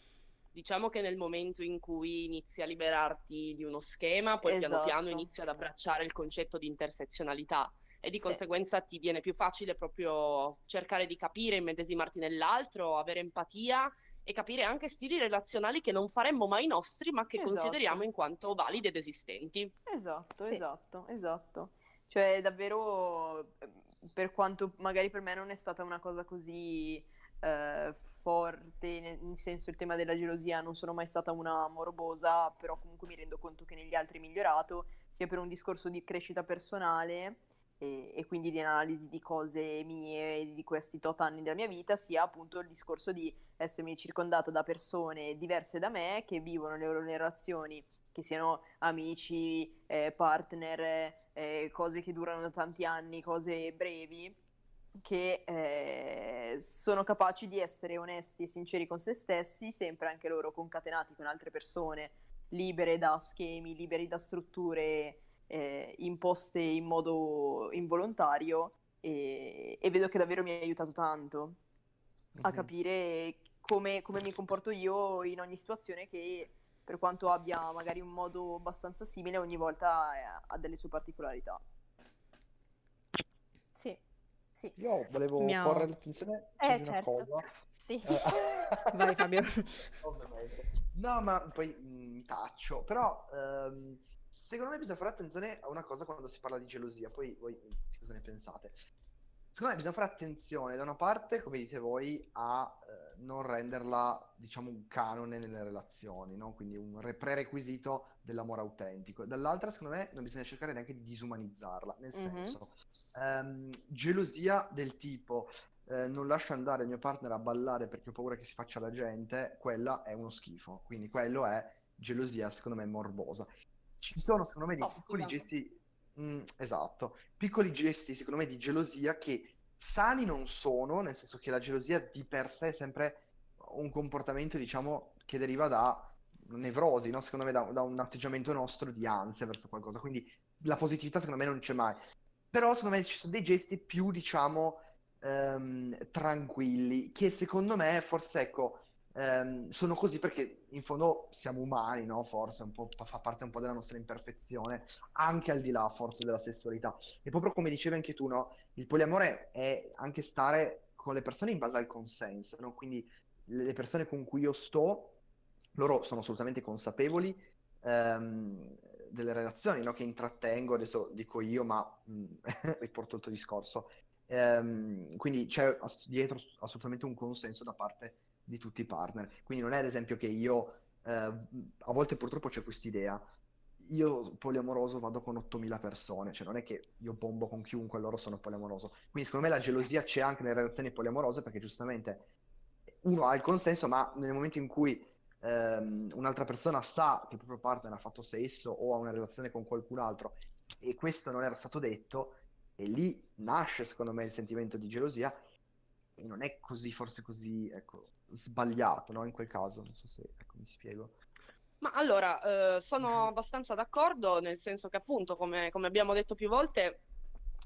diciamo che nel momento in cui inizi a liberarti di uno schema, poi piano Esatto. piano inizi ad abbracciare il concetto di intersezionalità e di Sì. conseguenza ti viene più facile proprio cercare di capire, immedesimarti nell'altro, avere empatia e capire anche stili relazionali che non faremmo mai nostri, ma che Esatto. consideriamo in quanto validi ed esistenti. Esatto, Sì. esatto, esatto. Cioè, davvero, eh, per quanto magari per me non è stata una cosa così eh, forte, nel nel senso il tema della gelosia non sono mai stata una morbosa, però comunque mi rendo conto che negli altri è migliorato, sia per un discorso di crescita personale e, e quindi di analisi di cose mie di questi tot anni della mia vita, sia appunto il discorso di essermi circondata da persone diverse da me che vivono le loro relazioni che siano amici, eh, partner, eh, cose che durano da tanti anni, cose brevi, che eh, sono capaci di essere onesti e sinceri con se stessi, sempre anche loro concatenati con altre persone, libere da schemi, liberi da strutture eh, imposte in modo involontario e, e vedo che davvero mi ha aiutato tanto a Mhm. capire come, come mi comporto io in ogni situazione che per quanto abbia magari un modo abbastanza simile ogni volta eh, ha delle sue particolarità. Sì, sì. Io volevo Miau. porre l'attenzione su Eh, una certo. cosa. Sì. Eh, Vai, Fabio. Ovviamente. No, ma poi mm, mi taccio. Però ehm, secondo me bisogna fare attenzione a una cosa quando si parla di gelosia. Poi voi cosa ne pensate? Secondo me bisogna fare attenzione da una parte, come dite voi, a eh, non renderla, diciamo, un canone nelle relazioni, no? Quindi un re- prerequisito dell'amore autentico. Dall'altra, secondo me, non bisogna cercare neanche di disumanizzarla, nel Mhm. senso, ehm, gelosia del tipo eh, non lascio andare il mio partner a ballare perché ho paura che si faccia la gente, quella è uno schifo. Quindi quello è gelosia, secondo me, morbosa. Ci sono, secondo me, dei piccoli Tossica. gesti, mm, esatto, piccoli gesti, secondo me, di gelosia che sani non sono, nel senso che la gelosia di per sé è sempre un comportamento, diciamo, che deriva da nevrosi, no? Secondo me, da, da un atteggiamento nostro di ansia verso qualcosa. Quindi la positività, secondo me, non c'è mai. Però, secondo me, ci sono dei gesti più, diciamo, ehm, tranquilli, che secondo me, forse, ecco, ehm, sono così perché in fondo siamo umani, no? Forse fa parte un po' della nostra imperfezione, anche al di là, forse, della sessualità. E proprio come dicevi anche tu, no? Il poliamore è anche stare con le persone in base al consenso, no? Quindi le persone con cui io sto, loro sono assolutamente consapevoli ehm, delle relazioni, no? Che intrattengo, adesso dico io, ma mh, riporto il tuo discorso. Ehm, quindi c'è ass- dietro assolutamente un consenso da parte di tutti i partner. Quindi non è ad esempio che io, eh, a volte purtroppo c'è quest'idea, io poliamoroso vado con 8000 persone, cioè non è che io bombo con chiunque, loro sono poliamoroso. Quindi secondo me la gelosia c'è anche nelle relazioni poliamorose perché giustamente uno ha il consenso, ma nel momento in cui ehm, un'altra persona sa che il proprio partner ha fatto sesso o ha una relazione con qualcun altro e questo non era stato detto, e lì nasce secondo me il sentimento di gelosia e non è così, forse così, ecco, sbagliato, no? In quel caso, non so se, ecco, mi spiego. Ma allora, eh, sono abbastanza d'accordo, nel senso che appunto, come, come abbiamo detto più volte,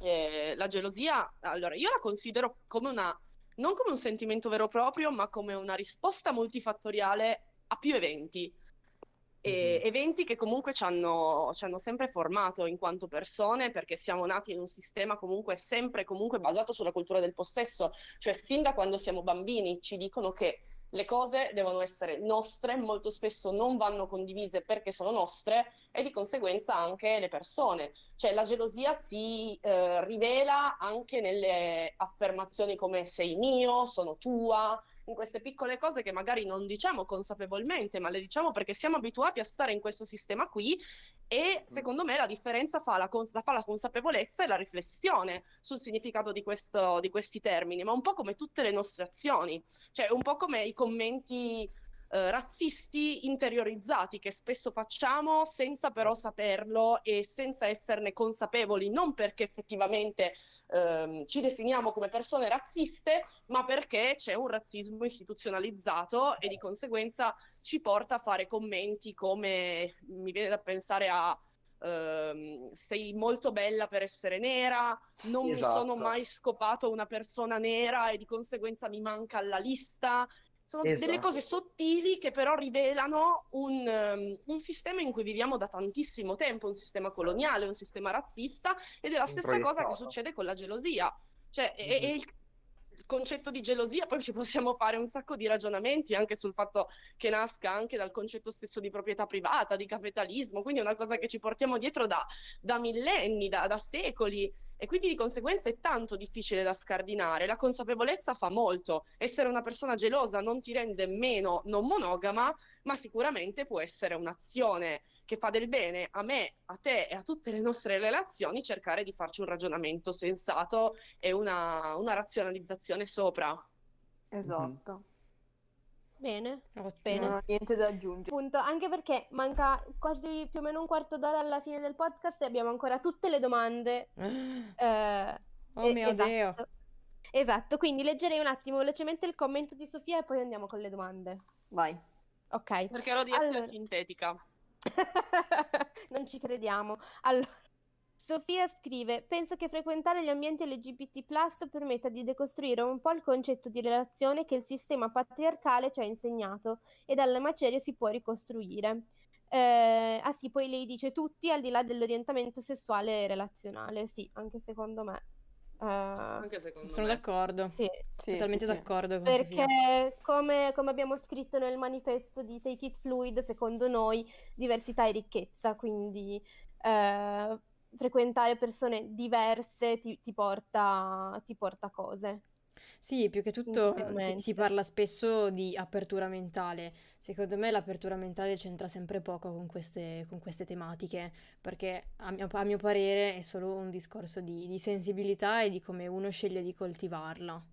eh, la gelosia, allora io la considero come una, non come un sentimento vero e proprio, ma come una risposta multifattoriale a più eventi. E Mhm. eventi che comunque ci hanno, ci hanno sempre formato in quanto persone, perché siamo nati in un sistema comunque sempre comunque basato sulla cultura del possesso, cioè sin da quando siamo bambini ci dicono che le cose devono essere nostre, molto spesso non vanno condivise perché sono nostre e di conseguenza anche le persone. Cioè la gelosia si eh, rivela anche nelle affermazioni come sei mio, sono tua, in queste piccole cose che magari non diciamo consapevolmente, ma le diciamo perché siamo abituati a stare in questo sistema qui e secondo me la differenza fa la, cons- fa la consapevolezza e la riflessione sul significato di, questo, di questi termini, ma un po' come tutte le nostre azioni, cioè un po' come i commenti eh, razzisti interiorizzati che spesso facciamo senza però saperlo e senza esserne consapevoli, non perché effettivamente ehm, ci definiamo come persone razziste, ma perché c'è un razzismo istituzionalizzato e di conseguenza ci porta a fare commenti come mi viene da pensare a Uh, sei molto bella per essere nera, non esatto. mi sono esatto. mai scopato una persona nera e di conseguenza mi manca alla lista. Sono esatto. delle cose sottili che però rivelano un, um, un, sistema in cui viviamo da tantissimo tempo, un sistema coloniale, un sistema razzista, ed è la stessa cosa che succede con la gelosia. Cioè, mm-hmm. è, è il concetto di gelosia, poi ci possiamo fare un sacco di ragionamenti anche sul fatto che nasca anche dal concetto stesso di proprietà privata, di capitalismo, quindi è una cosa che ci portiamo dietro da, da millenni, da, da secoli e quindi di conseguenza è tanto difficile da scardinare. La consapevolezza fa molto. Essere una persona gelosa non ti rende meno non monogama, ma sicuramente può essere un'azione che fa del bene a me, a te e a tutte le nostre relazioni, cercare di farci un ragionamento sensato e una, una razionalizzazione sopra. Esatto. Mm-hmm. Bene, bene. Non ho niente da aggiungere. Punto. Anche perché manca quasi più o meno un quarto d'ora alla fine del podcast e abbiamo ancora tutte le domande. eh, oh mio esatto. Dio. Esatto, quindi leggerei un attimo velocemente il commento di Sofia e poi andiamo con le domande. Vai. Ok. Cercherò di essere allora... sintetica. non ci crediamo. Allora, Sofia scrive: Penso che frequentare gli ambienti LGBT permetta di decostruire un po' il concetto di relazione che il sistema patriarcale ci ha insegnato e dalle macerie si può ricostruire. Eh, ah sì, poi lei dice tutti al di là dell'orientamento sessuale e relazionale. Sì, anche secondo me. Uh, anche secondo sono me. d'accordo. Sì. sì totalmente sì, d'accordo. Con Perché come, come, abbiamo scritto nel manifesto di Take It Fluid, secondo noi diversità è ricchezza, quindi eh, frequentare persone diverse ti, ti, porta, ti porta cose. Sì, più che tutto si, si, parla spesso di apertura mentale. Secondo me l'apertura mentale c'entra sempre poco con queste, con queste tematiche, perché a mio, a mio, parere è solo un discorso di, di, sensibilità e di come uno sceglie di coltivarla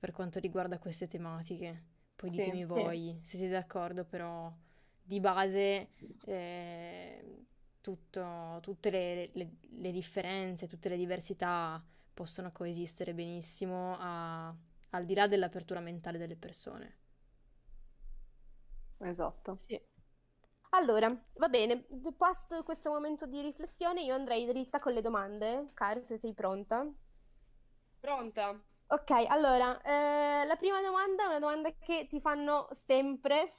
per quanto riguarda queste tematiche. Poi sì, ditemi voi sì. se siete d'accordo, però di base eh, tutto, tutte le, le, le, differenze, tutte le diversità possono coesistere benissimo a, al di là dell'apertura mentale delle persone. Esatto. Sì. Allora, va bene, post questo momento di riflessione io andrei dritta con le domande. Car, se sei pronta. Pronta. Ok, allora, eh, la prima domanda è una domanda che ti fanno sempre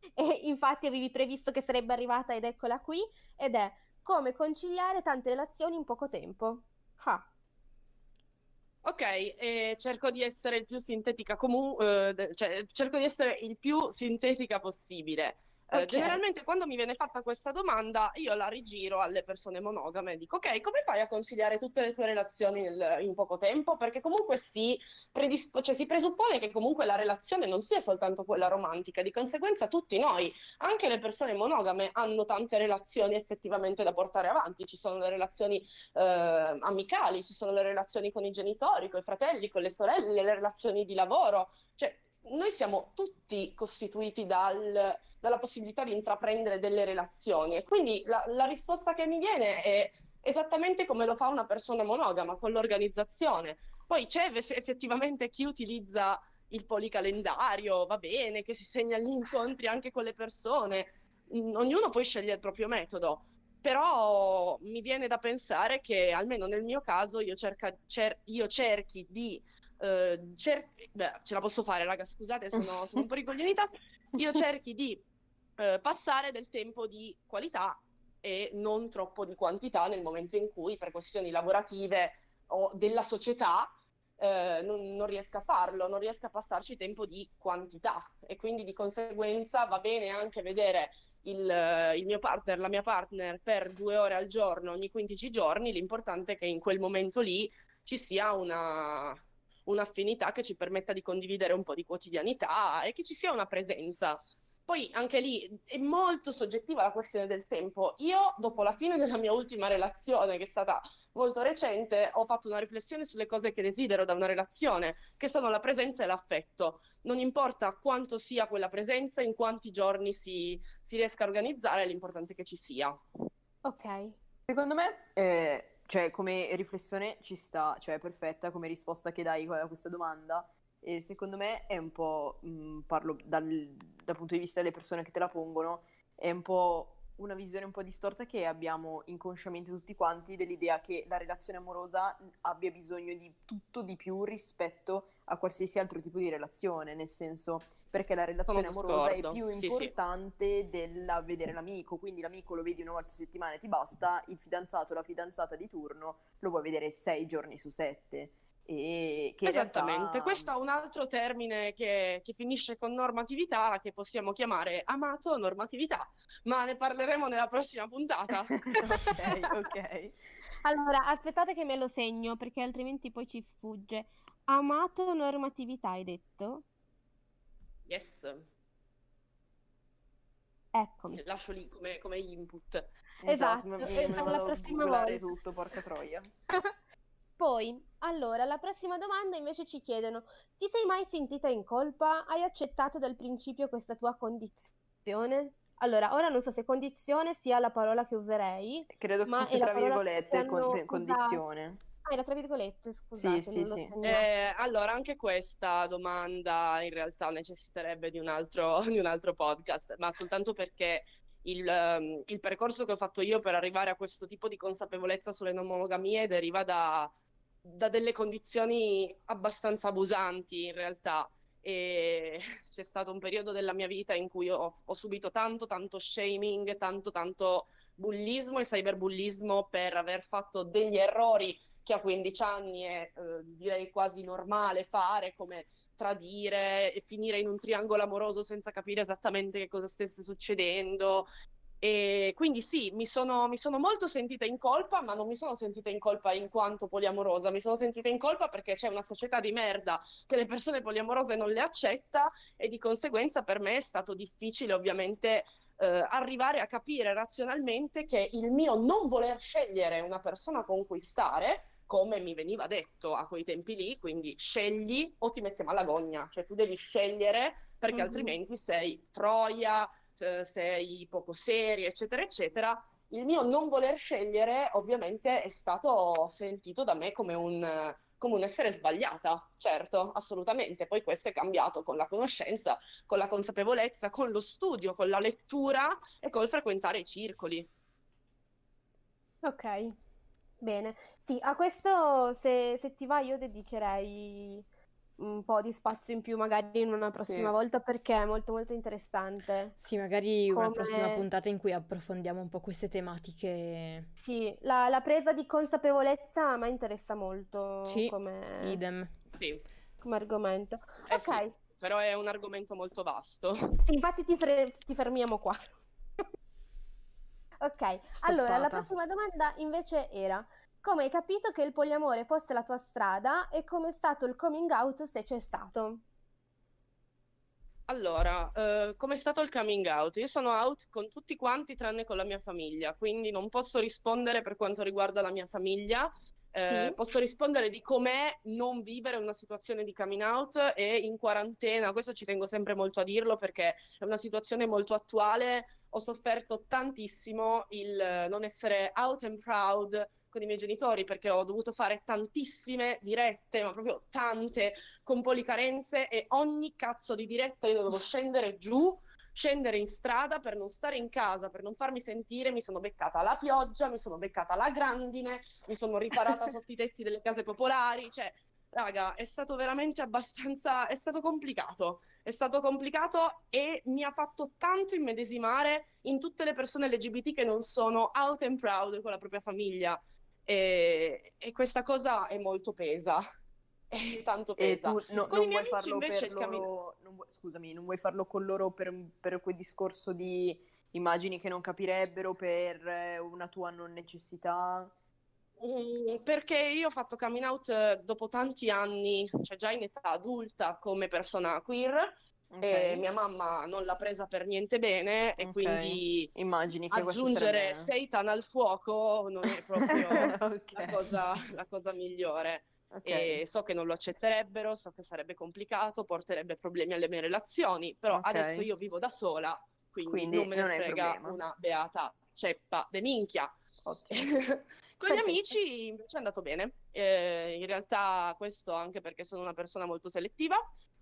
e infatti avevi previsto che sarebbe arrivata ed eccola qui, ed è come conciliare tante relazioni in poco tempo. Ah. Ok, eh, cerco di essere il più sintetica comu- eh, cioè cerco di essere il più sintetica possibile. Eh, okay. generalmente quando mi viene fatta questa domanda io la rigiro alle persone monogame e dico ok come fai a conciliare tutte le tue relazioni nel, in poco tempo? Perché comunque si, predisp- cioè, si presuppone che comunque la relazione non sia soltanto quella romantica di conseguenza tutti noi anche le persone monogame hanno tante relazioni effettivamente da portare avanti. Ci sono le relazioni eh, amicali ci sono le relazioni con i genitori con i fratelli con le sorelle le relazioni di lavoro. Cioè noi siamo tutti costituiti dal dalla possibilità di intraprendere delle relazioni. E quindi la, la risposta che mi viene è esattamente come lo fa una persona monogama con l'organizzazione. Poi c'è effettivamente chi utilizza il policalendario, va bene, che si segna gli incontri anche con le persone, mm, ognuno poi sceglie il proprio metodo. Però mi viene da pensare che, almeno nel mio caso, io, cerca, cer- io cerchi di Cer- beh, ce la posso fare, raga, scusate, sono, sono un po' ricoglionita. Io cerchi di uh, passare del tempo di qualità e non troppo di quantità nel momento in cui, per questioni lavorative o della società, eh, non, non riesca a farlo, non riesca a passarci tempo di quantità e quindi di conseguenza va bene anche vedere il, il, mio partner, la mia partner per due ore al giorno, ogni 15 giorni, l'importante è che in quel momento lì ci sia una, un'affinità che ci permetta di condividere un po' di quotidianità e che ci sia una presenza. Poi anche lì è molto soggettiva la questione del tempo. Io, dopo la fine della mia ultima relazione, che è stata molto recente, ho fatto una riflessione sulle cose che desidero da una relazione, che sono la presenza e l'affetto. Non importa quanto sia quella presenza, in quanti giorni si, si riesca a organizzare, l'importante è che ci sia. Ok. Secondo me, eh, cioè, come riflessione ci sta, cioè è perfetta come risposta che dai a questa domanda. E secondo me è un po', mh, parlo dal, dal punto di vista delle persone che te la pongono, è un po' una visione un po' distorta che abbiamo inconsciamente tutti quanti dell'idea che la relazione amorosa abbia bisogno di tutto di più rispetto a qualsiasi altro tipo di relazione, nel senso perché la relazione amorosa è più importante sì, sì. del vedere l'amico, quindi l'amico lo vedi una volta a settimana e ti basta, il fidanzato o la fidanzata di turno lo vuoi vedere sei giorni su sette. Esattamente, realtà... questo è un altro termine che, che, finisce con normatività che possiamo chiamare amato normatività, ma ne parleremo nella prossima puntata. ok, ok. Allora, aspettate che me lo segno perché altrimenti poi ci sfugge. Amato normatività, hai detto? Yes. Eccomi. Lascio lì come, come input. Esatto, esatto. me, me, me vado a googlare tutto, porca troia. Poi, allora, la prossima domanda invece ci chiedono: ti sei mai sentita in colpa? Hai accettato dal principio questa tua condizione? Allora, ora non so se condizione sia la parola che userei. Credo che fosse tra virgolette con- condizione. Ah, era tra virgolette, scusate. Sì, sì, sì. Eh, allora, anche questa domanda in realtà necessiterebbe di un altro, di un altro podcast, ma soltanto perché il, um, il, percorso che ho fatto io per arrivare a questo tipo di consapevolezza sulle non monogamie deriva da, da delle condizioni abbastanza abusanti in realtà e c'è stato un periodo della mia vita in cui ho, ho, subito tanto tanto shaming, tanto tanto bullismo e cyberbullismo per aver fatto degli errori che a 15 anni è eh, direi quasi normale fare come tradire e finire in un triangolo amoroso senza capire esattamente che cosa stesse succedendo. E quindi sì, mi sono, mi sono, molto sentita in colpa, ma non mi sono sentita in colpa in quanto poliamorosa, mi sono sentita in colpa perché c'è una società di merda che le persone poliamorose non le accetta e di conseguenza per me è stato difficile ovviamente eh, arrivare a capire razionalmente che il mio non voler scegliere una persona a conquistare come mi veniva detto a quei tempi lì, quindi scegli o ti mettiamo alla gogna, cioè tu devi scegliere perché mm-hmm. altrimenti sei troia, eh, sei poco serio, eccetera, eccetera, il mio non voler scegliere ovviamente è stato sentito da me come un, come un essere sbagliata, certo, assolutamente. Poi questo è cambiato con la conoscenza, con la consapevolezza, con lo studio, con la lettura e col frequentare i circoli. Ok, bene. Sì, a questo se, se ti va io dedicherei un po' di spazio in più magari in una prossima Sì. volta perché è molto molto interessante. Sì, magari una prossima Come puntata in cui approfondiamo un po' queste tematiche. sì, la, la presa di consapevolezza a me interessa molto Sì, come, idem. Sì, come argomento. eh sì, Ok, però è un argomento molto vasto. sì, infatti ti, fre- ti fermiamo qua. Ok, allora la Stoppata. prossima domanda invece era come hai capito che il poliamore fosse la tua strada e come è stato il coming out se c'è stato? Allora, eh, com'è stato il coming out? Io sono out con tutti quanti tranne con la mia famiglia, quindi non posso rispondere per quanto riguarda la mia famiglia. Eh, Sì? posso rispondere di com'è non vivere una situazione di coming out e in quarantena. Questo ci tengo sempre molto a dirlo perché è una situazione molto attuale. Ho sofferto tantissimo il eh, non essere out and proud con i miei genitori perché ho dovuto fare tantissime dirette, ma proprio tante, con policarenze e ogni cazzo di diretta io dovevo scendere giù, scendere in strada per non stare in casa, per non farmi sentire, mi sono beccata la pioggia, mi sono beccata la grandine, mi sono riparata sotto i tetti delle case popolari, cioè Raga, è stato veramente abbastanza, è stato complicato, è stato complicato e mi ha fatto tanto immedesimare in tutte le persone LGBT che non sono out and proud con la propria famiglia e, e questa cosa è molto pesa. E tanto E pesa. tu no- non vuoi farlo per loro, non vuoi- scusami, non vuoi farlo con loro per, per quel discorso di immagini che non capirebbero, per eh, una tua non necessità? Mm, Perché io ho fatto coming out eh, dopo tanti anni, cioè già in età adulta come persona queer, Ok. e mia mamma non l'ha presa per niente bene e Ok. quindi Immagini che aggiungere sarebbe... al fuoco non è proprio Ok. la cosa, la cosa migliore. Ok. E so che non lo accetterebbero, so che sarebbe complicato, porterebbe problemi alle mie relazioni, però Ok. adesso io vivo da sola, quindi, Quindi non me ne non frega una beata ceppa de minchia. Con gli amici invece è andato bene. Eh, in realtà questo anche perché sono una persona molto selettiva,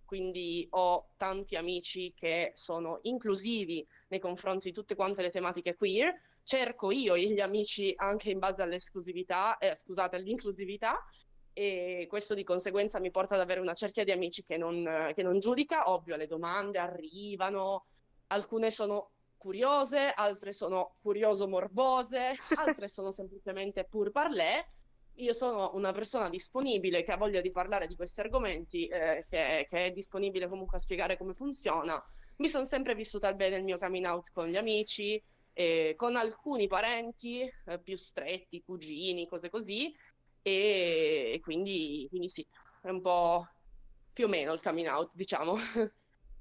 quindi ho tanti amici che sono inclusivi nei confronti di tutte quante le tematiche queer. Cerco io gli amici anche in base all'esclusività, eh, scusate, all'inclusività. E questo di conseguenza mi porta ad avere una cerchia di amici che non, che non giudica. Ovvio, le domande arrivano, alcune sono curiose, altre sono curioso-morbose, altre sono semplicemente pur parler. Io sono una persona disponibile che ha voglia di parlare di questi argomenti, eh, che, che è disponibile comunque a spiegare come funziona. Mi sono sempre vissuta bene il mio coming out con gli amici, eh, con alcuni parenti eh, più stretti, cugini, cose così, e, e quindi, quindi sì, è un po' più o meno il coming out, diciamo.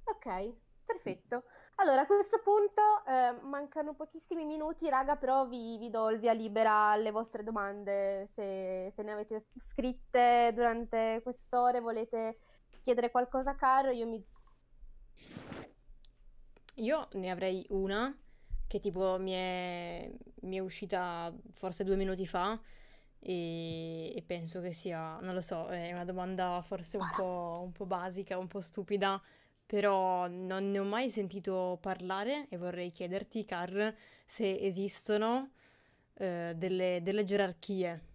Ok, perfetto. Allora, a questo punto eh, mancano pochissimi minuti, raga, però vi, vi do il via libera alle vostre domande. Se, se ne avete scritte durante quest'ore, volete chiedere qualcosa a Caro, io mi... Io ne avrei una che tipo mi è, mi è uscita forse due minuti fa e, e penso che sia, non lo so, è una domanda forse un po', un po' basica, un po' stupida, però non ne ho mai sentito parlare e vorrei chiederti, Car, se esistono eh, delle, delle gerarchie.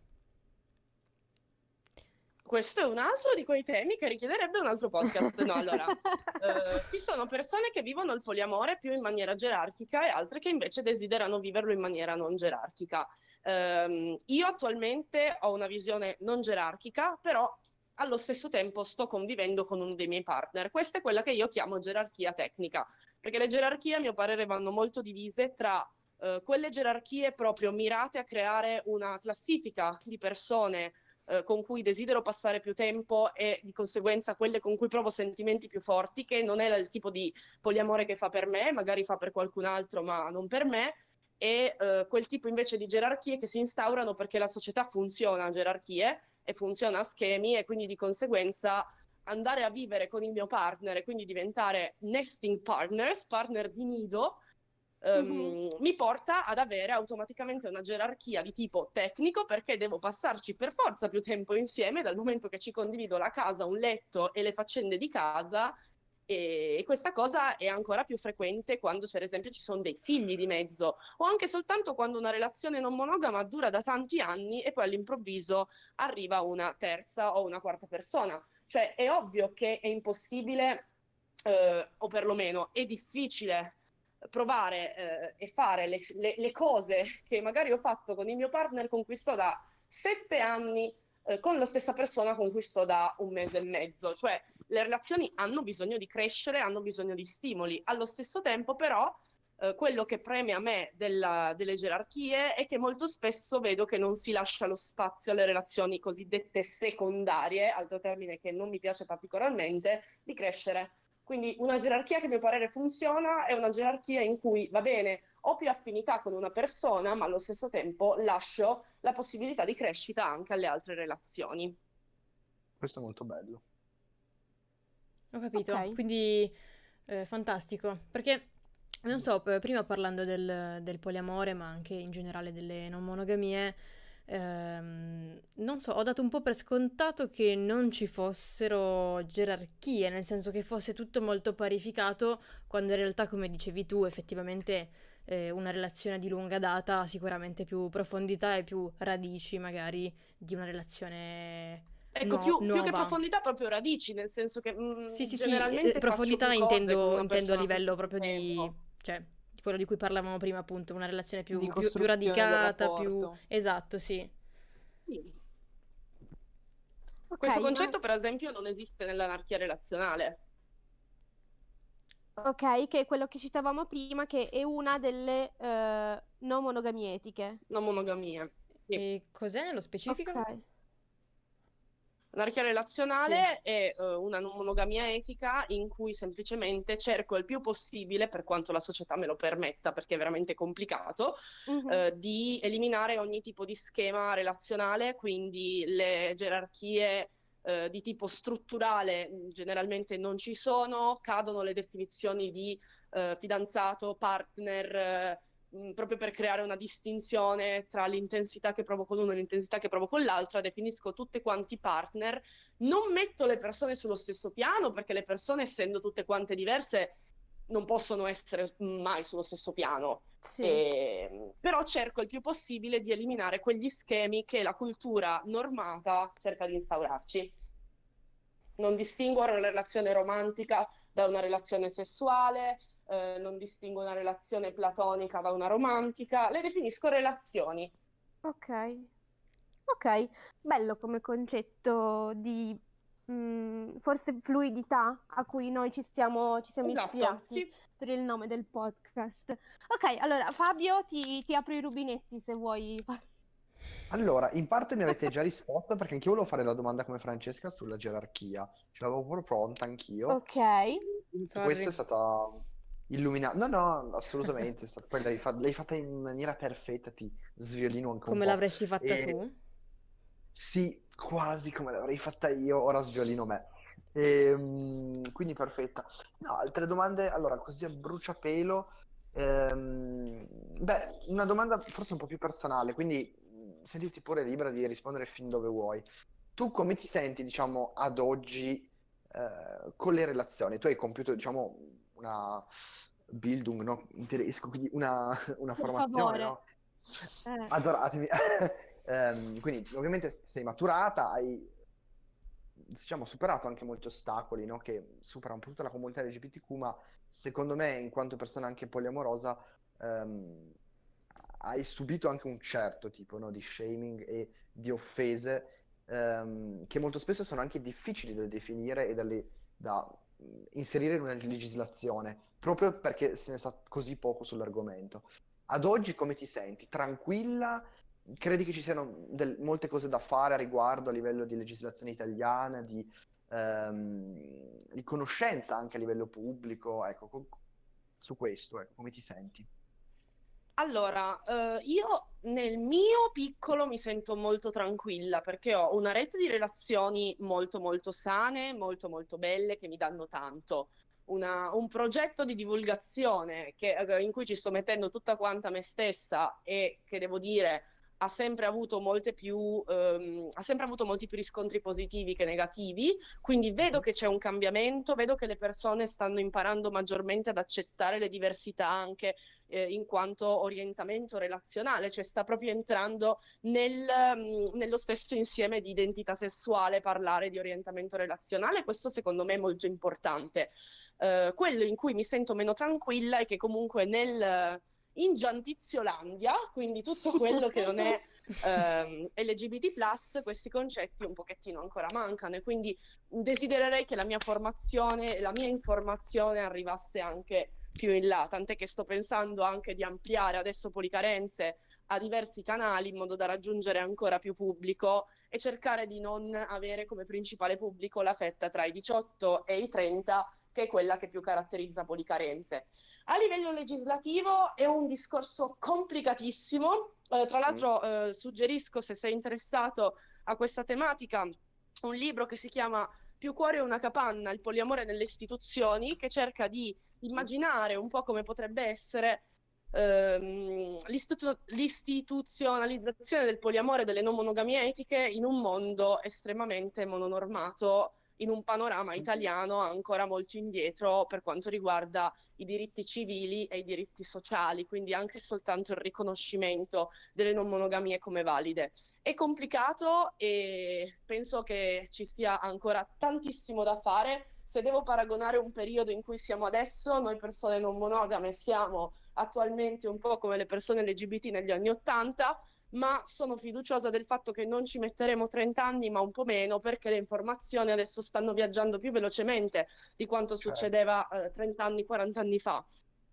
Questo è un altro di quei temi che richiederebbe un altro podcast. No, allora, eh, ci sono persone che vivono il poliamore più in maniera gerarchica e altre che invece desiderano viverlo in maniera non gerarchica. Ehm, io attualmente ho una visione non gerarchica, però allo stesso tempo sto convivendo con uno dei miei partner. Questa è quella che io chiamo gerarchia tecnica, perché le gerarchie a mio parere vanno molto divise tra eh, quelle gerarchie proprio mirate a creare una classifica di persone eh, con cui desidero passare più tempo e di conseguenza quelle con cui provo sentimenti più forti, che non è il tipo di poliamore che fa per me, magari fa per qualcun altro, ma non per me, e eh, quel tipo invece di gerarchie che si instaurano perché la società funziona a gerarchie e funziona a schemi e quindi di conseguenza andare a vivere con il mio partner e quindi diventare nesting partners, partner di nido, ehm, Mhm. mi porta ad avere automaticamente una gerarchia di tipo tecnico perché devo passarci per forza più tempo insieme dal momento che ci condivido la casa, un letto e le faccende di casa e questa cosa è ancora più frequente quando per esempio ci sono dei figli di mezzo o anche soltanto quando una relazione non monogama dura da tanti anni e poi all'improvviso arriva una terza o una quarta persona. Cioè è ovvio che è impossibile eh, o perlomeno è difficile provare eh, e fare le, le- le cose che magari ho fatto con il mio partner con cui sto da sette anni, eh, con la stessa persona con cui sto da un mese e mezzo. Cioè le relazioni hanno bisogno di crescere, hanno bisogno di stimoli. Allo stesso tempo, però, eh, quello che preme a me della- delle gerarchie è che molto spesso vedo che non si lascia lo spazio alle relazioni cosiddette secondarie, altro termine che non mi piace particolarmente, di crescere. Quindi una gerarchia che a mio parere funziona è una gerarchia in cui va bene, ho più affinità con una persona, ma allo stesso tempo lascio la possibilità di crescita anche alle altre relazioni. Questo è molto bello. Ho capito, Ok. quindi eh, fantastico, perché non so, p- prima parlando del, del poliamore, ma anche in generale delle non monogamie, ehm, non so, ho dato un po' per scontato che non ci fossero gerarchie, nel senso che fosse tutto molto parificato, quando in realtà, come dicevi tu, effettivamente eh, una relazione di lunga data ha sicuramente più profondità e più radici, magari, di una relazione Ecco, no- più, più che profondità, proprio radici, nel senso che mm, Sì, sì, sì, generalmente eh, profondità intendo, intendo a livello proprio di, tempo. cioè, di quello di cui parlavamo prima, appunto, una relazione più, più- più radicata, più... Esatto, sì. Sì. Ok, Questo ma- concetto, per esempio, non esiste nell'anarchia relazionale. Ok, che è quello che citavamo prima, che è una delle eh, non monogamie etiche. non monogamie. Sì. E cos'è nello specifico? Ok. L'anarchia relazionale è eh, una non monogamia etica in cui semplicemente cerco il più possibile, per quanto la società me lo permetta, perché è veramente complicato, Mhm. eh, di eliminare ogni tipo di schema relazionale, quindi le gerarchie eh, di tipo strutturale mh, generalmente non ci sono, cadono le definizioni di fidanzato, partner, mh, proprio per creare una distinzione tra l'intensità che provo con uno e l'intensità che provo con l'altra, definisco tutti quanti partner, non metto le persone sullo stesso piano perché le persone, essendo tutte quante diverse, non possono essere mai sullo stesso piano. Sì. E- però cerco il più possibile di eliminare quegli schemi che la cultura normata cerca di instaurarci. Non distingo una relazione romantica da una relazione sessuale, eh, non distingo una relazione platonica da una romantica, le definisco relazioni. Ok. Ok, bello come concetto di mm, forse fluidità a cui noi ci siamo, ci siamo Esatto, ispirati sì. per il nome del podcast. Ok, allora Fabio, ti, ti apro i rubinetti se vuoi fare. Allora, in parte mi avete già risposto perché anch'io volevo fare la domanda come Francesca sulla gerarchia. Ce l'avevo proprio pronta anch'io. Ok, Sorry. Questa è stata illuminata. No, no, assolutamente. Poi l'hai fa- l'hai fatta in maniera perfetta, ti sviolino anche Come l'avresti fatta E- tu? Sì, quasi come l'avrei fatta io, ora sviolino me. Ehm, quindi perfetta. No, altre domande? Allora, così a bruciapelo. ehm, beh, una domanda forse un po' più personale, quindi mh, sentiti pure libera di rispondere fin dove vuoi. Tu come ti senti, diciamo, ad oggi eh, con le relazioni? Tu hai compiuto, diciamo, una Bildung, no? In tedesco, quindi una, una formazione, no? Eh, Adoratemi. Ehm, quindi ovviamente sei maturata, hai diciamo, superato anche molti ostacoli, no? Che supera un po' tutta la comunità LGBTQ, ma secondo me, in quanto persona anche poliamorosa, ehm, hai subito anche un certo tipo, no, di shaming e di offese, ehm, che molto spesso sono anche difficili da definire e da, le- da, inserire in una legislazione, proprio perché se ne sa così poco sull'argomento. Ad oggi come ti senti? Tranquilla? Credi che ci siano del- molte cose da fare a riguardo a livello di legislazione italiana, di, ehm, di conoscenza anche a livello pubblico? Ecco, co- su questo, ecco, come ti senti? Allora, eh, io nel mio piccolo mi sento molto tranquilla perché ho una rete di relazioni molto molto sane, molto molto belle che mi danno tanto. Una- un progetto di divulgazione che- eh, in cui ci sto mettendo tutta quanta me stessa e che devo dire ha sempre avuto molte più, ehm, ha sempre avuto molti più riscontri positivi che negativi, quindi vedo che c'è un cambiamento, vedo che le persone stanno imparando maggiormente ad accettare le diversità anche eh, in quanto orientamento relazionale, cioè sta proprio entrando nel, mm, nello stesso insieme di identità sessuale parlare di orientamento relazionale, questo secondo me è molto importante. Eh, quello in cui mi sento meno tranquilla è che comunque nel, in Giantiziolandia, quindi tutto quello che non è ehm, LGBT+, questi concetti un pochettino ancora mancano e quindi desidererei che la mia formazione e la mia informazione arrivasse anche più in là, tant'è che sto pensando anche di ampliare adesso Policarenze a diversi canali in modo da raggiungere ancora più pubblico e cercare di non avere come principale pubblico la fetta tra i 18 e i 30, che è quella che più caratterizza Policarenze. A livello legislativo è un discorso complicatissimo, eh, tra l'altro eh, suggerisco se sei interessato a questa tematica un libro che si chiama Più cuore e una capanna, il poliamore nelle istituzioni, che cerca di immaginare un po' come potrebbe essere ehm, l'istitu- l'istituzionalizzazione del poliamore e delle non monogamie etiche in un mondo estremamente mononormato, in un panorama italiano ancora molto indietro per quanto riguarda i diritti civili e i diritti sociali, quindi anche soltanto il riconoscimento delle non monogamie come valide. È complicato e penso che ci sia ancora tantissimo da fare. Se devo paragonare un periodo in cui siamo adesso, noi persone non monogame siamo attualmente un po' come le persone LGBT negli anni Ottanta, ma sono fiduciosa del fatto che non ci metteremo 30 anni, ma un po' meno, perché le informazioni adesso stanno viaggiando più velocemente di quanto Certo. succedeva eh, 30 anni, 40 anni fa.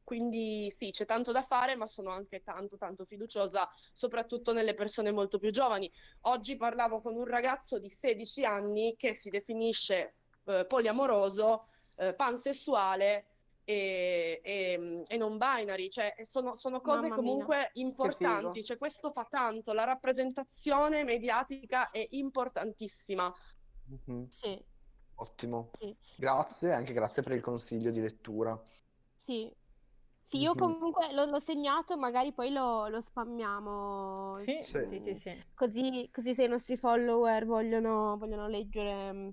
Quindi sì, c'è tanto da fare, ma sono anche tanto, tanto fiduciosa, soprattutto nelle persone molto più giovani. Oggi parlavo con un ragazzo di 16 anni che si definisce eh, poliamoroso, eh, pansessuale e, e- e non binary, cioè sono, sono cose Mamma mia. comunque importanti, cioè questo fa tanto, la rappresentazione mediatica è importantissima. Mhm, Sì, Ottimo. sì, Grazie, anche grazie per il consiglio di lettura. sì. Sì, io Mhm. comunque l'ho l'ho segnato, magari poi lo, lo spammiamo, Sì, Sì. sì, sì, sì. così, così se i nostri follower vogliono, vogliono leggere mm,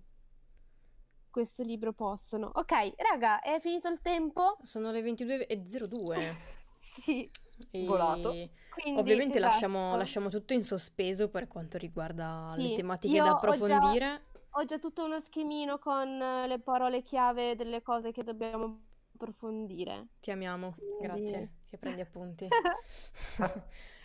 questo libro possono. Ok, raga, è finito il tempo? Sono le 22.02 Sì, e Volato. quindi ovviamente lasciamo, esatto. lasciamo tutto in sospeso per quanto riguarda le Sì, tematiche io da ho già- approfondire. Ho già tutto uno schemino con eh, le parole chiave delle cose che dobbiamo approfondire. Ti amiamo, Quindi- grazie che prendi appunti.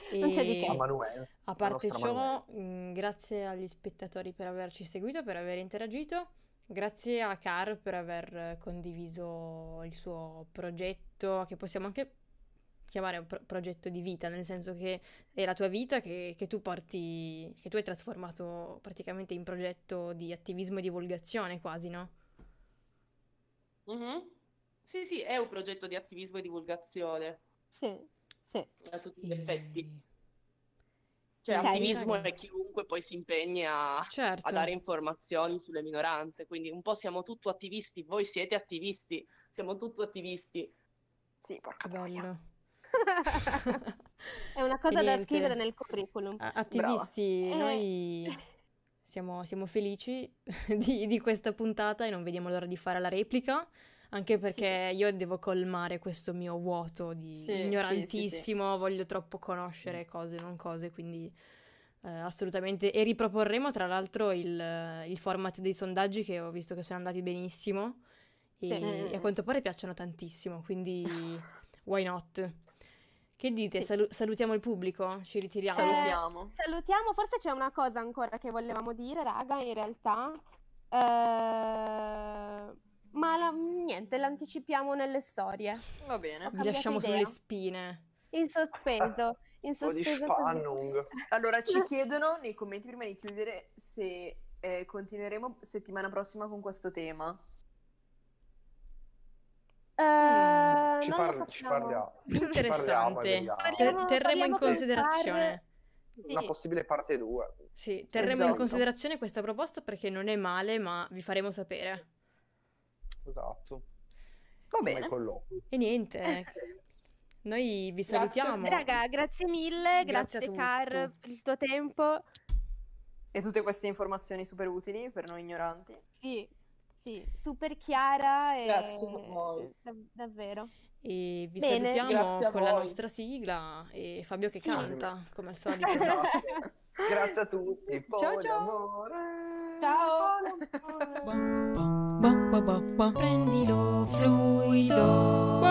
Non c'è di E che. A Manuel. a parte ciò, mh, grazie agli spettatori per averci seguito, per aver interagito. Grazie a Car per aver condiviso il suo progetto, che possiamo anche chiamare un pro- progetto di vita, nel senso che è la tua vita che, che tu porti, che tu hai trasformato praticamente in progetto di attivismo e divulgazione quasi, no? Mhm. Sì, sì, è un progetto di attivismo e divulgazione Sì, sì. a tutti gli effetti. Cioè, Ok, attivismo raga. è chiunque poi si impegni a, a Certo. dare informazioni sulle minoranze, quindi un po' siamo tutti attivisti, voi siete attivisti, siamo tutti attivisti. Sì, porca bello. È una cosa da scrivere nel curriculum. A- Attivisti, Eh. noi siamo, siamo felici di, di questa puntata e non vediamo l'ora di fare la replica, anche perché io devo colmare questo mio vuoto di Sì, sì, sì, sì. ignorantissimo, voglio troppo conoscere cose, non cose, quindi eh, assolutamente. E riproporremo tra l'altro il, il format dei sondaggi che ho visto che sono andati benissimo e, Sì. e a quanto pare piacciono tantissimo, quindi why not? Che dite? Sì. Salu- salutiamo il pubblico? Ci ritiriamo? Salutiamo. Salutiamo, forse c'è una cosa ancora che volevamo dire, raga, in realtà. Eh, Ma la- niente, l'anticipiamo nelle storie. Va bene. Ho cambiato lasciamo idea. sulle spine. In sospeso. In Un po' di sospeso. Spannung. Allora, ci chiedono nei commenti prima di chiudere se eh, continueremo settimana prossima con questo tema. Eh, Ci, non par- lo ci sappiamo. parliamo. Ci parliamo e Interessante. vediamo. Ter- Parliamo- terremo in parliamo col considerazione. Sì. Una possibile parte 2. Sì, terremo in Esatto. considerazione questa proposta perché non è male, ma vi faremo sapere. Esatto. Va Come bene. E niente, noi vi Grazie salutiamo. te. Raga, grazie mille, Grazie a grazie Car per il tuo tempo. E tutte queste informazioni super utili per noi ignoranti. Sì, sì, super chiara e Grazie a voi. dav- davvero. E vi Bene. salutiamo Grazie con la nostra sigla e Fabio che Sì. canta, come al solito. Grazie a tutti. Ciao, ciao. Ciao! Prendilo fluido.